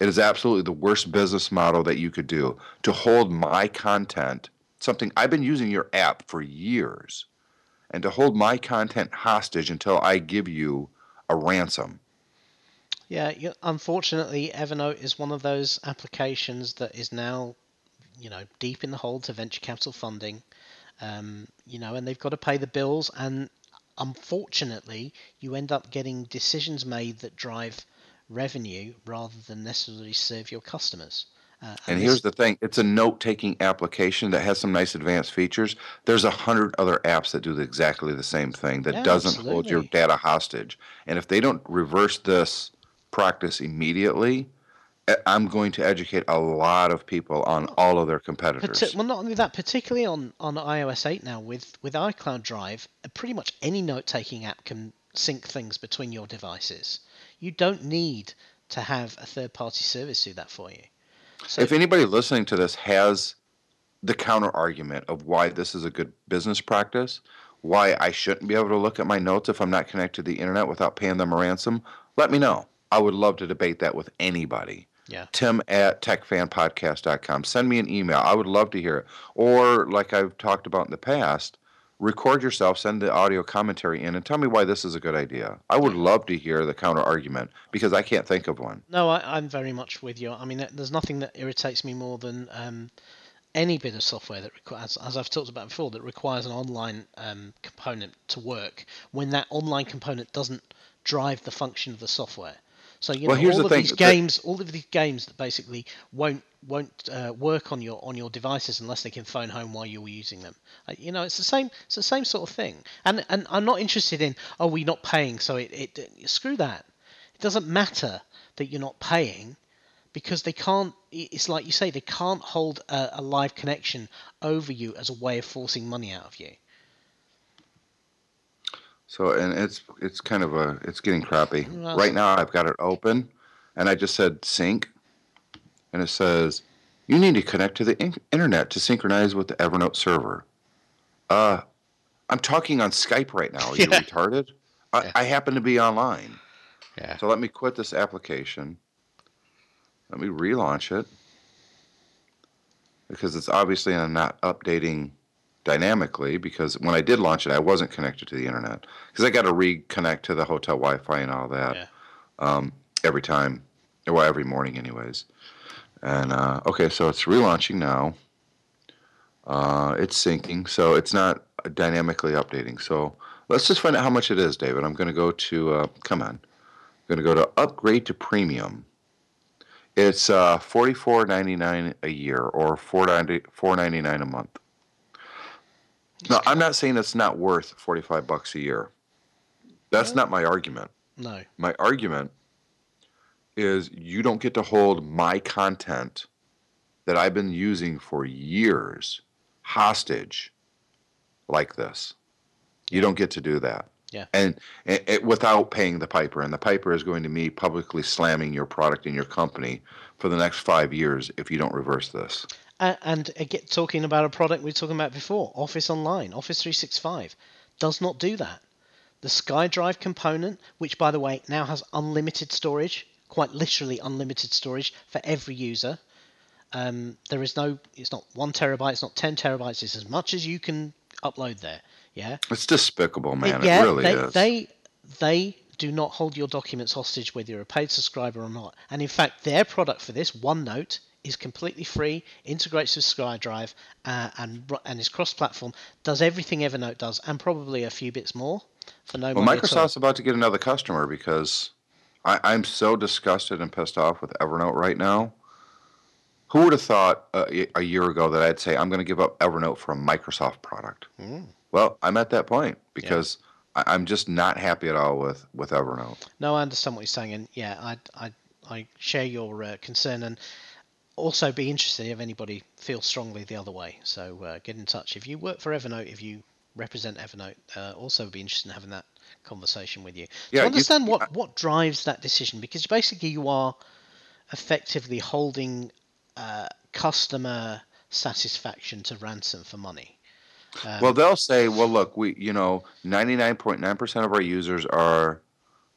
Speaker 3: It is absolutely the worst business model that you could do to hold my content, something I've been using your app for years, and to hold my content hostage until I give you a ransom.
Speaker 2: Yeah, unfortunately, Evernote is one of those applications that is now, you know, deep in the hole to venture capital funding. Um, you know, and they've got to pay the bills. And unfortunately, you end up getting decisions made that drive revenue rather than necessarily serve your customers. Uh,
Speaker 3: And here's the thing: it's a note-taking application that has some nice advanced features. There's a hundred other apps that do exactly the same thing that
Speaker 2: Yeah,
Speaker 3: doesn't hold your data hostage. And if they don't reverse this practice immediately, I'm going to educate a lot of people on all of their competitors.
Speaker 2: Parti- well, not only that, particularly on, on iOS 8 now with, with iCloud Drive, uh, pretty much any note taking app can sync things between your devices. You don't need to have a third party service do that for you. So,
Speaker 3: if anybody listening to this has the counter argument of why this is a good business practice, why I shouldn't be able to look at my notes if I'm not connected to the internet without paying them a ransom, let me know. I would love to debate that with anybody.
Speaker 2: yeah.
Speaker 3: Tim at techfanpodcast.com. Send me an email. I would love to hear it. Or, like I've talked about in the past, record yourself, send the audio commentary in, and tell me why this is a good idea. I would love to hear the counter argument because I can't think of one.
Speaker 2: No, I, I'm very much with you. I mean, there's nothing that irritates me more than um, any bit of software that requires, as I've talked about before, that requires an online um, component to work when that online component doesn't drive the function of the software. So you
Speaker 3: Well,
Speaker 2: know, all
Speaker 3: the
Speaker 2: of
Speaker 3: thing,
Speaker 2: these
Speaker 3: that-
Speaker 2: games, all of these games that basically won't won't uh, work on your on your devices unless they can phone home while you're using them. Uh, you know, it's the same. It's the same sort of thing. And and I'm not interested in oh we're not paying, so it, it, it screw that. It doesn't matter that you're not paying because they can't. It's like you say, they can't hold a, a live connection over you as a way of forcing money out of you.
Speaker 3: So and it's it's kind of a it's getting crappy.
Speaker 2: Well,
Speaker 3: right now I've got it open and I just said sync and it says you need to connect to the in- internet to synchronize with the Evernote server. Uh I'm talking on Skype right now. Are you <laughs>
Speaker 2: Yeah.
Speaker 3: retarded? I,
Speaker 2: Yeah.
Speaker 3: I happen to be online.
Speaker 2: Yeah.
Speaker 3: So let me quit this application. Let me relaunch it because it's obviously not updating dynamically because when I did launch it, I wasn't connected to the internet because I got to reconnect to the hotel Wi-Fi and all that
Speaker 2: Yeah.
Speaker 3: um, every time, or every morning, anyways. And uh, okay, so it's relaunching now. Uh, it's syncing, so it's not dynamically updating. So let's just find out how much it is, David. I'm going to go to uh, come on. I'm going to go to upgrade to premium. It's uh, $44.99 a year or $4.90 $4.99 a month. No, I'm not saying it's not worth 45 bucks a year. That's not my argument.
Speaker 2: No.
Speaker 3: My argument is you don't get to hold my content that I've been using for years hostage like this. You don't get to do that.
Speaker 2: Yeah.
Speaker 3: And it, it, without paying the piper, and the piper is going to be publicly slamming your product and your company for the next five years if you don't reverse this.
Speaker 2: And, and again, talking about a product we were talking about before, Office Online, Office 365, does not do that. The SkyDrive component, which by the way now has unlimited storage, quite literally unlimited storage for every user. Um, there is no, it's not one terabyte, it's not ten terabytes, it's as much as you can upload there. Yeah.
Speaker 3: It's despicable, man.
Speaker 2: yeah,
Speaker 3: it really
Speaker 2: they,
Speaker 3: is.
Speaker 2: They they do not hold your documents hostage whether you're a paid subscriber or not. And in fact, their product for this, OneNote, is completely free, integrates with SkyDrive, uh, and and is cross-platform, does everything Evernote does, and probably a few bits more for no
Speaker 3: Well,
Speaker 2: money at all.
Speaker 3: Microsoft's about to get another customer because I, I'm so disgusted and pissed off with Evernote right now. Who would have thought uh, a year ago that I'd say I'm going to give up Evernote for a Microsoft product?
Speaker 2: Mm.
Speaker 3: Well, I'm at that point because I, I'm just not happy at all with, with Evernote.
Speaker 2: No, I understand what you're saying, and yeah, I I I share your uh, concern, and also be interested if anybody feels strongly the other way. So uh, get in touch if you work for Evernote, if you represent Evernote. Uh, also, be interested in having that conversation with you
Speaker 3: Yeah,
Speaker 2: to
Speaker 3: you-
Speaker 2: understand what what drives that decision, because basically you are effectively holding uh, customer satisfaction to ransom for money. Um,
Speaker 3: well, they'll say, well, look, we, you know, 99.9% of our users are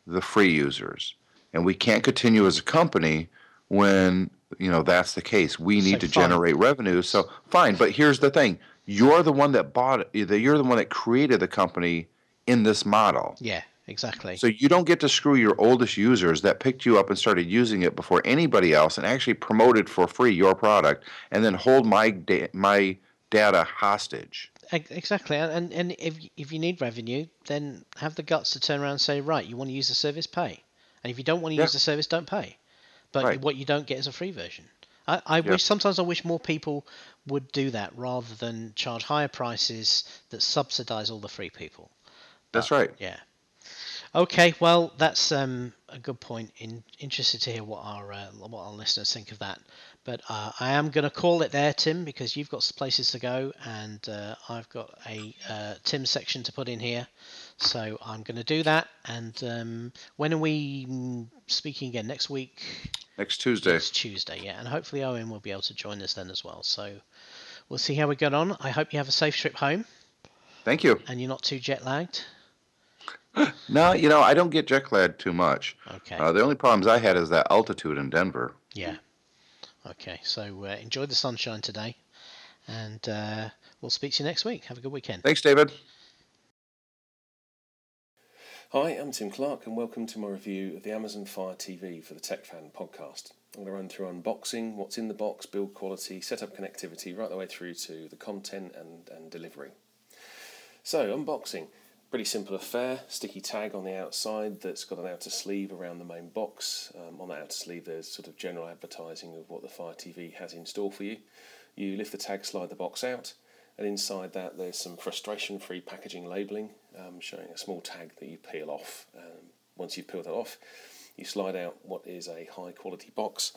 Speaker 3: the free users. And we can't continue as a company when, you know, that's the case. We need
Speaker 2: So
Speaker 3: to
Speaker 2: fine.
Speaker 3: generate revenue. So fine. But here's the thing you're the one that bought it, you're the one that created the company in this model.
Speaker 2: yeah, exactly.
Speaker 3: So you don't get to screw your oldest users that picked you up and started using it before anybody else and actually promoted for free your product and then hold my da- my data hostage.
Speaker 2: Exactly, and and, if if you need revenue, then have the guts to turn around and say, right, you want to use the service, pay, and if you don't want to
Speaker 3: Yeah.
Speaker 2: use the service, don't pay. But
Speaker 3: Right.
Speaker 2: what you don't get is a free version. I, I
Speaker 3: Yeah.
Speaker 2: wish sometimes I wish more people would do that rather than charge higher prices that subsidize all the free people.
Speaker 3: That's right.
Speaker 2: Yeah. Okay, well that's um, a good point. In interested to hear what our uh, what our listeners think of that. But uh, I am going to call it there, Tim, because you've got places to go and uh, I've got a uh, Tim section to put in here. So I'm going to do that. And um, when are we speaking again? Next week?
Speaker 3: Next Tuesday.
Speaker 2: It's Tuesday, yeah. And hopefully Owen will be able to join us then as well. So we'll see how we get on. I hope you have a safe trip home
Speaker 3: Thank you.
Speaker 2: and you're not too jet lagged. <laughs>
Speaker 3: No, you know, I don't get jet lagged too much.
Speaker 2: Okay.
Speaker 3: Uh, the only problems I had is that altitude in Denver.
Speaker 2: Yeah. Okay, so uh, enjoy the sunshine today, and uh, we'll speak to you next week. Have a good weekend.
Speaker 3: Thanks, David.
Speaker 6: Hi, I'm Tim Clark, and welcome to my review of the Amazon Fire TV for the Tech Fan podcast. I'm going to run through unboxing, what's in the box, build quality, setup connectivity, right the way through to the content and, and delivery. So, unboxing. Pretty simple affair. Sticky tag on the outside that's got an outer sleeve around the main box. Um, on that outer sleeve, there's sort of general advertising of what the Fire TV has in store for you. You lift the tag, slide the box out, and inside that, there's some frustration free packaging labelling um, showing a small tag that you peel off. Um, once you've peeled that off, you slide out what is a high quality box,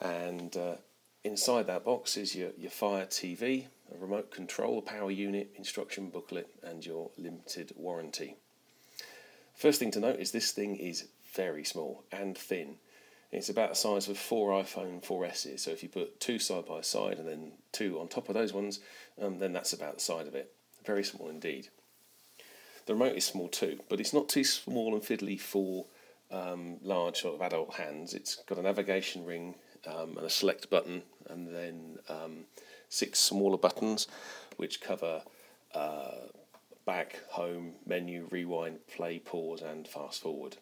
Speaker 6: and uh, inside that box is your, your Fire TV, a remote control, power unit, instruction booklet, and your limited warranty. First thing to note is this thing is very small and thin. It's about the size of four iPhone 4S's. So if you put two side by side and then two on top of those ones, um, then that's about the side of it. Very small indeed. The remote is small too, but it's not too small and fiddly for um, large sort of adult hands. It's got a navigation ring um, and a select button, and then um, six smaller buttons which cover uh, back, home, menu, rewind, play, pause, and fast forward.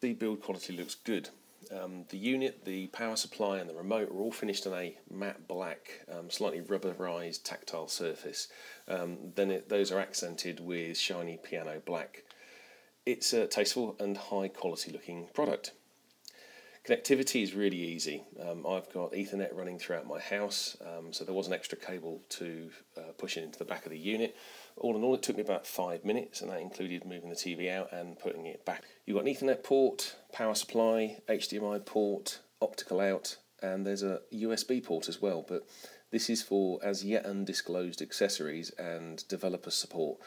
Speaker 6: The build quality looks good. Um, the unit, the power supply, and the remote are all finished on a matte black, um, slightly rubberized tactile surface. Um, then it, those are accented with shiny piano black. It's a tasteful and high quality looking product. Connectivity is really easy. Um, I've got Ethernet running throughout my house, um, so there was an extra cable to uh, push it into the back of the unit. All in all, it took me about five minutes, and that included moving the TV out and putting it back. You've got an Ethernet port, power supply, HDMI port, optical out, and there's a USB port as well. But this is for as yet undisclosed accessories and developer support.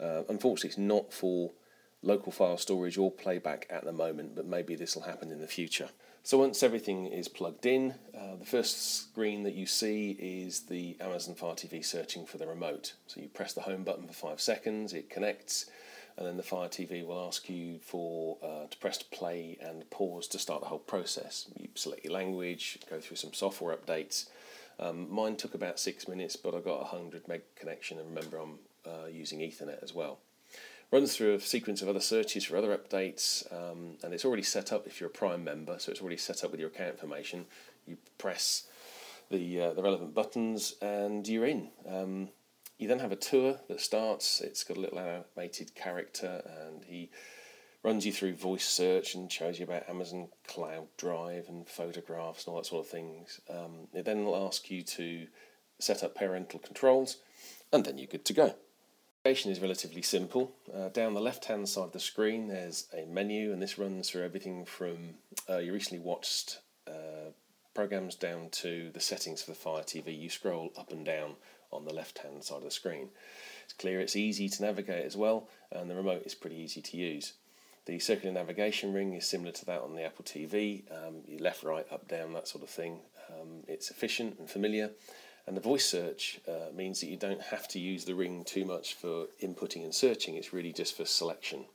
Speaker 6: Uh, unfortunately, it's not for local file storage or playback at the moment, but maybe this will happen in the future. So once everything is plugged in, uh, the first screen that you see is the Amazon Fire TV searching for the remote. So you press the home button for five seconds, it connects, and then the Fire TV will ask you for uh, to press play and pause to start the whole process. You select your language, go through some software updates. Um, mine took about six minutes, but I got a 100 meg connection, and remember I'm uh, using Ethernet as well runs through a sequence of other searches for other updates, um, and it's already set up if you're a Prime member, so it's already set up with your account information. You press the uh, the relevant buttons, and you're in. Um, you then have a tour that starts. It's got a little animated character, and he runs you through voice search and shows you about Amazon Cloud Drive and photographs and all that sort of things. Um, it then will ask you to set up parental controls, and then you're good to go. Navigation is relatively simple. Uh, down the left hand side of the screen, there's a menu, and this runs through everything from uh, your recently watched uh, programs down to the settings for the Fire TV. You scroll up and down on the left hand side of the screen. It's clear, it's easy to navigate as well, and the remote is pretty easy to use. The circular navigation ring is similar to that on the Apple TV. Um, you left, right, up, down, that sort of thing. Um, it's efficient and familiar. And the voice search uh, means that you don't have to use the ring too much for inputting and searching, it's really just for selection.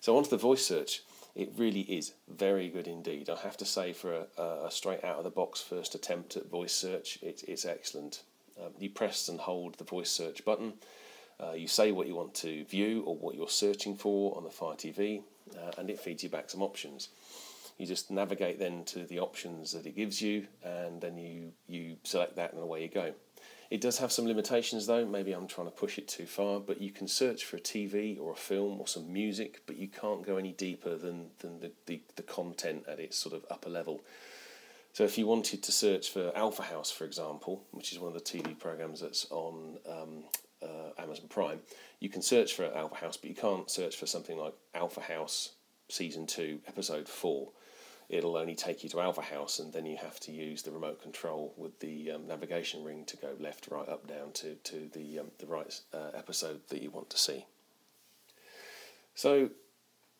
Speaker 6: So, onto the voice search, it really is very good indeed. I have to say, for a, a straight out of the box first attempt at voice search, it, it's excellent. Um, you press and hold the voice search button, uh, you say what you want to view or what you're searching for on the Fire TV, uh, and it feeds you back some options you just navigate then to the options that it gives you and then you you select that and away you go It does have some limitations though. Maybe I'm trying to push it too far, but you can search for a TV or a film or some music, but you can't go any deeper than, than the, the, the content at its sort of upper level. So if you wanted to search for Alpha House, for example, which is one of the TV programs that's on um, uh, Amazon Prime, you can search for Alpha House, but you can't search for something like Alpha House Season 2, Episode 4 it'll only take you to Alpha House, and then you have to use the remote control with the um, navigation ring to go left, right, up, down to to the um, the right uh, episode that you want to see. So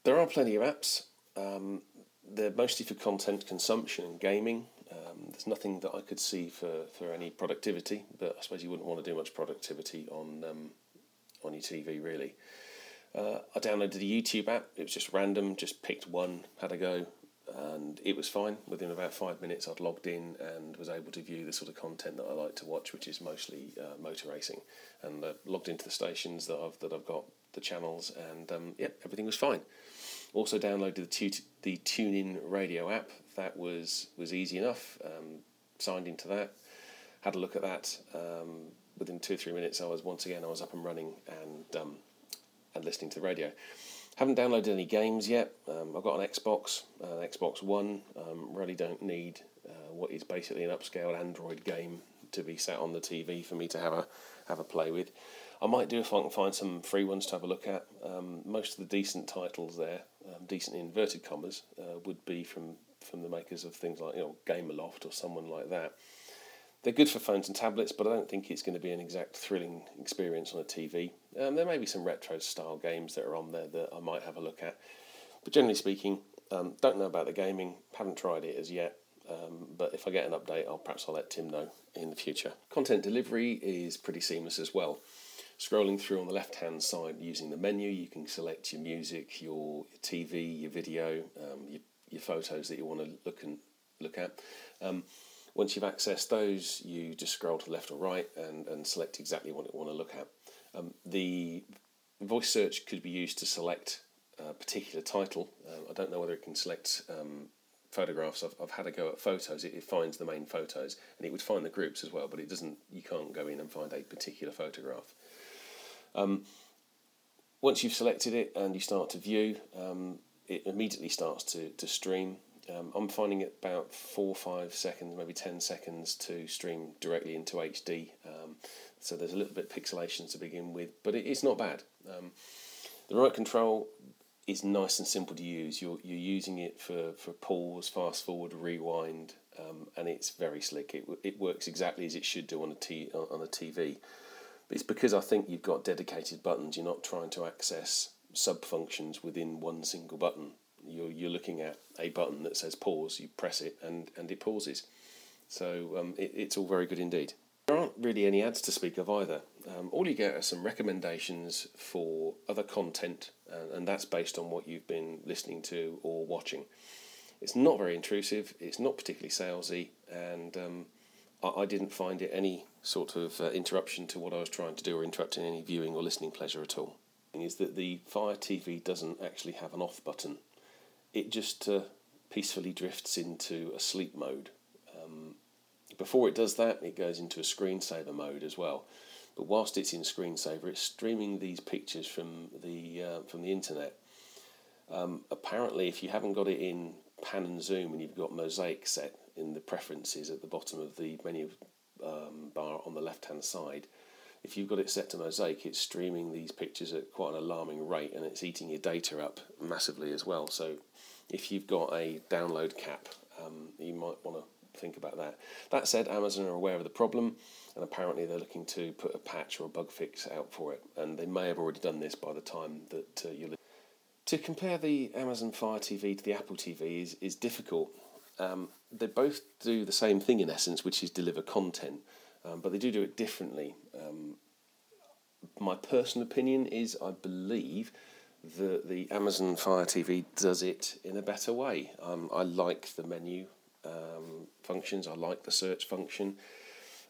Speaker 6: there are plenty of apps. Um, they're mostly for content consumption and gaming. Um, there's nothing that I could see for, for any productivity, but I suppose you wouldn't want to do much productivity on um, on your TV really. Uh, I downloaded the YouTube app. It was just random, just picked one, had a go, and it was fine. Within about five minutes, I'd logged in and was able to view the sort of content that I like to watch, which is mostly uh, motor racing. And uh, logged into the stations that I've that I've got the channels, and um, yeah, everything was fine. Also downloaded the tu- the TuneIn Radio app. That was was easy enough. Um, signed into that, had a look at that. Um, within two or three minutes, I was once again I was up and running and um, and listening to the radio. Haven't downloaded any games yet. Um, I've got an Xbox, an Xbox One. Um, really don't need uh, what is basically an upscaled Android game to be sat on the TV for me to have a have a play with. I might do if I can find some free ones to have a look at. Um, most of the decent titles there, um, decent inverted commas, uh, would be from from the makers of things like you know Gameloft or someone like that. They're good for phones and tablets, but I don't think it's going to be an exact thrilling experience on a TV. Um, there may be some retro style games that are on there that I might have a look at, but generally speaking, um, don't know about the gaming. Haven't tried it as yet. Um, but if I get an update, I'll perhaps I'll let Tim know in the future. Content delivery is pretty seamless as well. Scrolling through on the left hand side using the menu, you can select your music, your, TV, your video, um, your, your photos that you want to look and look at. Um, once you've accessed those, you just scroll to left or right and, and select exactly what you want to look at. Um, the voice search could be used to select a particular title. Um, I don't know whether it can select um, photographs. I've, I've had a go at photos. It, it, finds the main photos and it would find the groups as well, but it doesn't. You can't go in and find a particular photograph. Um, once you've selected it and you start to view, um, it immediately starts to, to stream um, I'm finding it about four, five seconds, maybe ten seconds to stream directly into HD. Um, so there's a little bit of pixelation to begin with, but it, it's not bad. Um, the remote control is nice and simple to use. You're you're using it for, for pause, fast forward, rewind, um, and it's very slick. It it works exactly as it should do on a t on a TV. But it's because I think you've got dedicated buttons. You're not trying to access sub functions within one single button you're you're looking at a button that says pause. You press it and and it pauses. So um, it, it's all very good indeed. There aren't really any ads to speak of either. Um, all you get are some recommendations for other content, uh, and that's based on what you've been listening to or watching. It's not very intrusive. It's not particularly salesy, and um, I, I, didn't find it any sort of uh, interruption to what I was trying to do, or interrupting any viewing or listening pleasure at all. Is that the Fire TV doesn't actually have an off button it just uh, peacefully drifts into a sleep mode. Um, before it does that, it goes into a screensaver mode as well. But whilst it's in screensaver, it's streaming these pictures from the uh, from the internet. Um, apparently, if you haven't got it in pan and zoom and you've got mosaic set in the preferences at the bottom of the menu um, bar on the left hand side, if you've got it set to mosaic, it's streaming these pictures at quite an alarming rate and it's eating your data up massively as well. So if you've got a download cap, um, you might want to think about that. That said, Amazon are aware of the problem and apparently they're looking to put a patch or a bug fix out for it. And they may have already done this by the time that uh, you to compare the Amazon Fire TV to the Apple TV is, is difficult. Um, they both do the same thing in essence, which is deliver content um, but they do do it differently. Um, my personal opinion is I believe that the Amazon Fire TV does it in a better way. Um, I like the menu um, functions, I like the search function.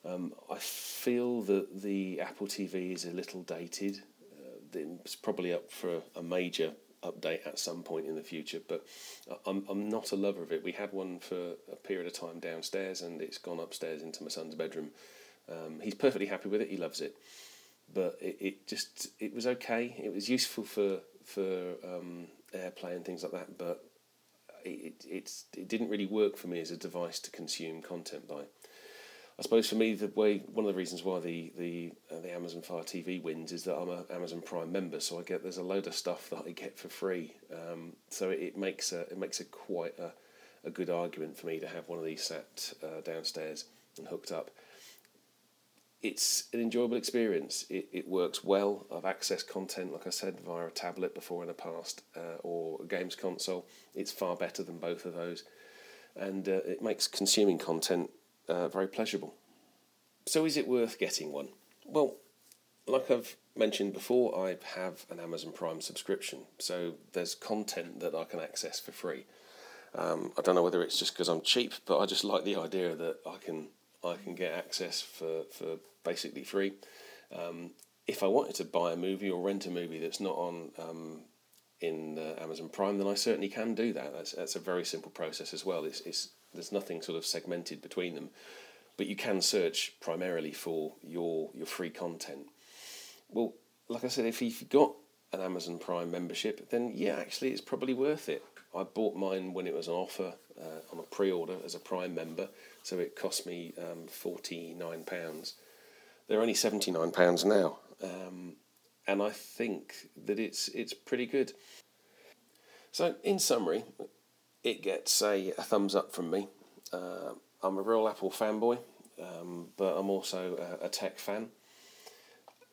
Speaker 6: Um, I feel that the Apple TV is a little dated. Uh, it's probably up for a major update at some point in the future, but I'm, I'm not a lover of it. We had one for a period of time downstairs and it's gone upstairs into my son's bedroom Um, he's perfectly happy with it. He loves it, but it, it just it was okay. It was useful for for um, AirPlay and things like that, but it, it's it didn't really work for me as a device to consume content by. I suppose for me, the way one of the reasons why the the uh, the Amazon Fire TV wins is that I'm a Amazon Prime member, so I get there's a load of stuff that I get for free. Um, so it, it makes a it makes a quite a, a good argument for me to have one of these sat uh, downstairs and hooked up. It's an enjoyable experience. It, it works well. I've accessed content, like I said, via a tablet before in the past uh, or a games console. It's far better than both of those. And uh, it makes consuming content uh, very pleasurable. So, is it worth getting one? Well, like I've mentioned before, I have an Amazon Prime subscription, so there's content that I can access for free. Um, I don't know whether it's just because I'm cheap, but I just like the idea that I can I can get access for, for basically free. Um, if I wanted to buy a movie or rent a movie that's not on um, in Amazon Prime, then I certainly can do that. That's, that's a very simple process as well. It's, it's there's nothing sort of segmented between them, but you can search primarily for your your free content. Well, like I said, if you've got an Amazon Prime membership, then yeah, actually, it's probably worth it. I bought mine when it was on offer uh, on a pre-order as a Prime member, so it cost me um, forty nine pounds. They're only seventy nine pounds now, um, and I think that it's it's pretty good. So, in summary, it gets a, a thumbs up from me. Uh, I'm a real Apple fanboy, um, but I'm also a, a tech fan.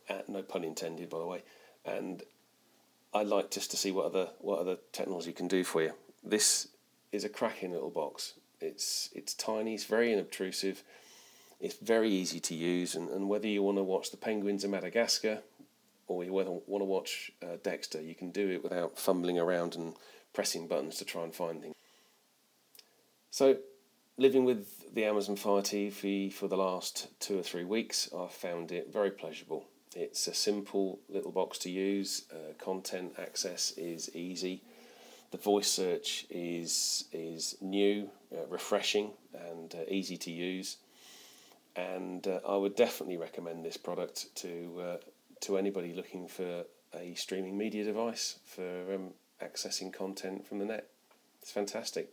Speaker 6: Uh, no pun intended, by the way. And I like just to see what other what other technology can do for you. This is a cracking little box. It's it's tiny. It's very unobtrusive. It's very easy to use, and, and whether you want to watch the penguins of Madagascar or you want to watch uh, Dexter, you can do it without fumbling around and pressing buttons to try and find things. So, living with the Amazon Fire TV for the last two or three weeks, I've found it very pleasurable. It's a simple little box to use. Uh, content access is easy. The voice search is is new, uh, refreshing, and uh, easy to use. And uh, I would definitely recommend this product to uh, to anybody looking for a streaming media device for um, accessing content from the net. It's fantastic.